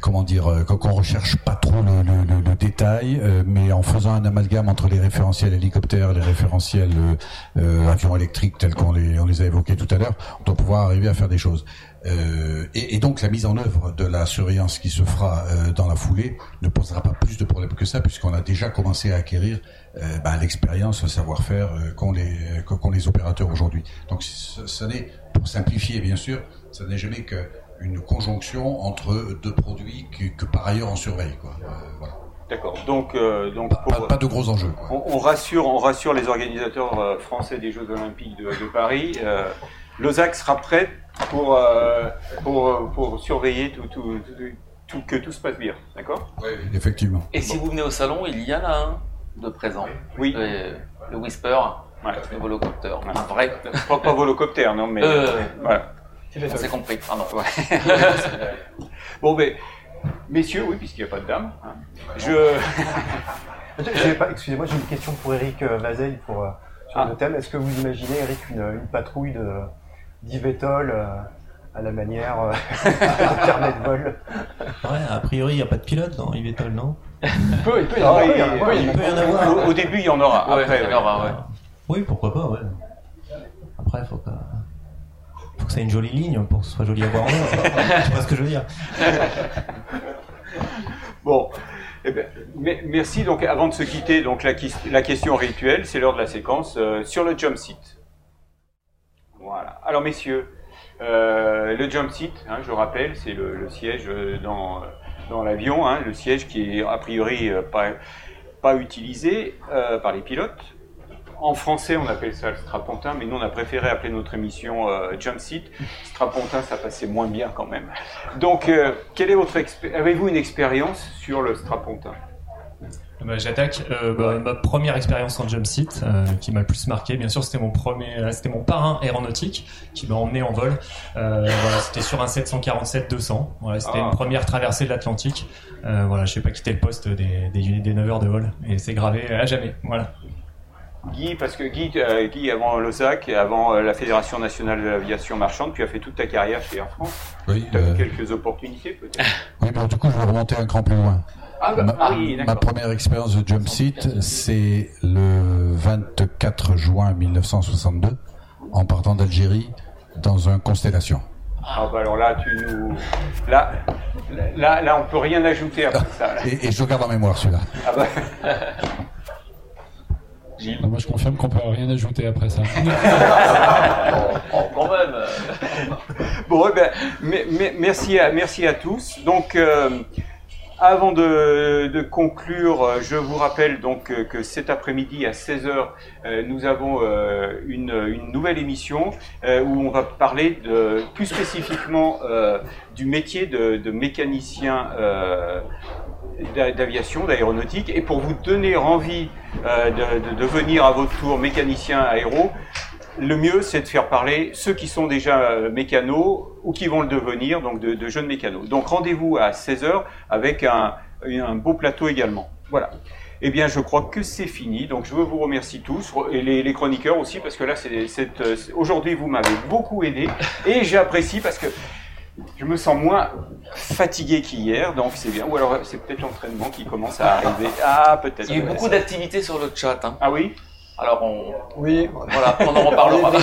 comment dire, euh, qu'on recherche pas trop le, détail, euh, mais en faisant un amalgame entre les référentiels hélicoptères, les référentiels euh, euh, avions électriques tels qu'on les, on les a évoqués tout à l'heure, on doit pouvoir arriver à faire des choses. Euh, et, donc la mise en œuvre de la surveillance qui se fera euh, dans la foulée ne posera pas plus de problèmes que ça, puisqu'on a déjà commencé à acquérir euh, bah, l'expérience, le savoir-faire euh, qu'ont les, qu'ont les opérateurs aujourd'hui. Donc ce, ce n'est, pour simplifier bien sûr, ce n'est jamais que une conjonction entre deux produits que, que par ailleurs on surveille. Quoi. Euh, voilà. D'accord. Donc, euh, donc Pas, pour- pas de gros enjeux. quoi. on, on rassure, on rassure les organisateurs euh, français des Jeux Olympiques de, de Paris. Euh, L'OSAC sera prêt pour, euh, pour, pour surveiller tout, tout, tout- tout- que tout se passe bien. D'accord? Effectivement. Et si vous venez au salon, il y en a un de présent. Oui. Le, le Whisper, le volocopter. Un vrai. Pas, pas volocoptère, non, mais Euh, voilà. On s'est compris, pardon. bon, ben, messieurs, oui, puisqu'il n'y a pas de dames. hein, je. Pas- Excusez-moi, j'ai une question pour Eric euh, Vazeille pour, euh, sur Ah. le thème. Est-ce que vous imaginez, Eric, une, une patrouille de d'Ivetol euh, à la manière euh, de vol? Ouais, a priori, il n'y a pas de pilote dans eVTOL, non? Il peut, il peut y en Ah, avoir. Au, au début, il y en aura. Ouais, Après, il y en ouais. aura, ouais. Oui, pourquoi pas, ouais. Après, faut que, faut que ça ait une jolie ligne pour que ce soit joli à voir en l'air. Tu vois ce que je veux dire Bon, eh me- merci. Donc, avant de se quitter, donc la, ques- la question rituelle, c'est l'heure de la séquence euh, sur le jump seat. Voilà. Alors, messieurs, euh, le jump seat, hein, je rappelle, c'est le, le siège euh, dans, dans l'avion, hein, le siège qui est a priori pas, pas utilisé euh, par les pilotes. En français, on appelle ça le strapontin, mais nous, on a préféré appeler notre émission euh, Jump Seat. Strapontin, ça passait moins bien quand même. Donc, euh, quelle est votre expé- avez-vous une expérience sur le strapontin? Bah, J'attaque. Euh, bah, ma première expérience en jump seat, euh, qui m'a le plus marqué, bien sûr, c'était mon premier, c'était mon parrain aéronautique qui m'a emmené en vol. Euh, voilà, c'était sur un 747-200. Voilà, c'était Ah. une première traversée de l'Atlantique. Voilà, je n'ai pas quitté le poste des, des, des 9 heures de vol et c'est gravé à jamais. Voilà. Guy, parce que Guy, euh, Guy avant l'OSAC, avant euh, la Fédération nationale de l'aviation marchande, tu as fait toute ta carrière chez Air France. Oui, Tu as eu quelques opportunités peut-être. oui, mais du coup, je vais remonter un cran plus loin. Ah, bah, ma, ah oui, ma première expérience de jump seat, c'est le 24 juin 1962, en partant d'Algérie, dans un Constellation. Ah bah alors là, tu nous, là, là, là, on peut rien ajouter après ça. là. Et, et je garde en mémoire, celui-là. Ah bah, Non, moi, je confirme qu'on peut rien ajouter après ça. Oh, quand même. Bon, eh ben, me- me- merci, à, merci à tous. Donc, euh, avant de, de conclure, euh, je vous rappelle donc euh, que cet après-midi à 16h, euh, nous avons euh, une, une nouvelle émission euh, où on va parler de, plus spécifiquement euh, du métier de, de mécanicien euh, d'aviation, d'aéronautique. Et pour vous donner envie euh, de, de devenir à votre tour mécanicien aéro, le mieux, c'est de faire parler ceux qui sont déjà euh, mécanos ou qui vont le devenir, donc de, jeunes mécanos. Donc rendez-vous à 16h avec un, un beau plateau également. Voilà. Eh bien, je crois que c'est fini. Donc, je veux vous remercier tous et les, les chroniqueurs aussi parce que là, euh, c'est- aujourd'hui, vous m'avez beaucoup aidé et j'apprécie parce que je me sens moins fatigué qu'hier, donc c'est bien. Ou alors, c'est peut-être l'entraînement qui commence à arriver. Ah, peut-être. Il y a eu beaucoup d'activités sur le chat. hein. Ah oui? Alors on. Oui. Voilà, on en reparlera.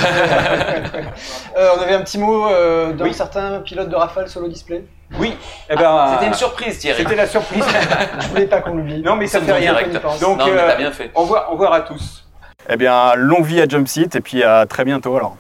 Euh, on avait un petit mot euh, d'un Oui. certain pilote de Rafale solo display. Oui. Eh ben, C'était une surprise, Thierry. C'était la surprise. Je voulais pas qu'on l'oublie. non, mais ça fait rien. Donc, Non, euh, t'as bien fait. au revoir, au revoir à tous. Eh bien, longue vie à Jump Seat et puis à très bientôt alors.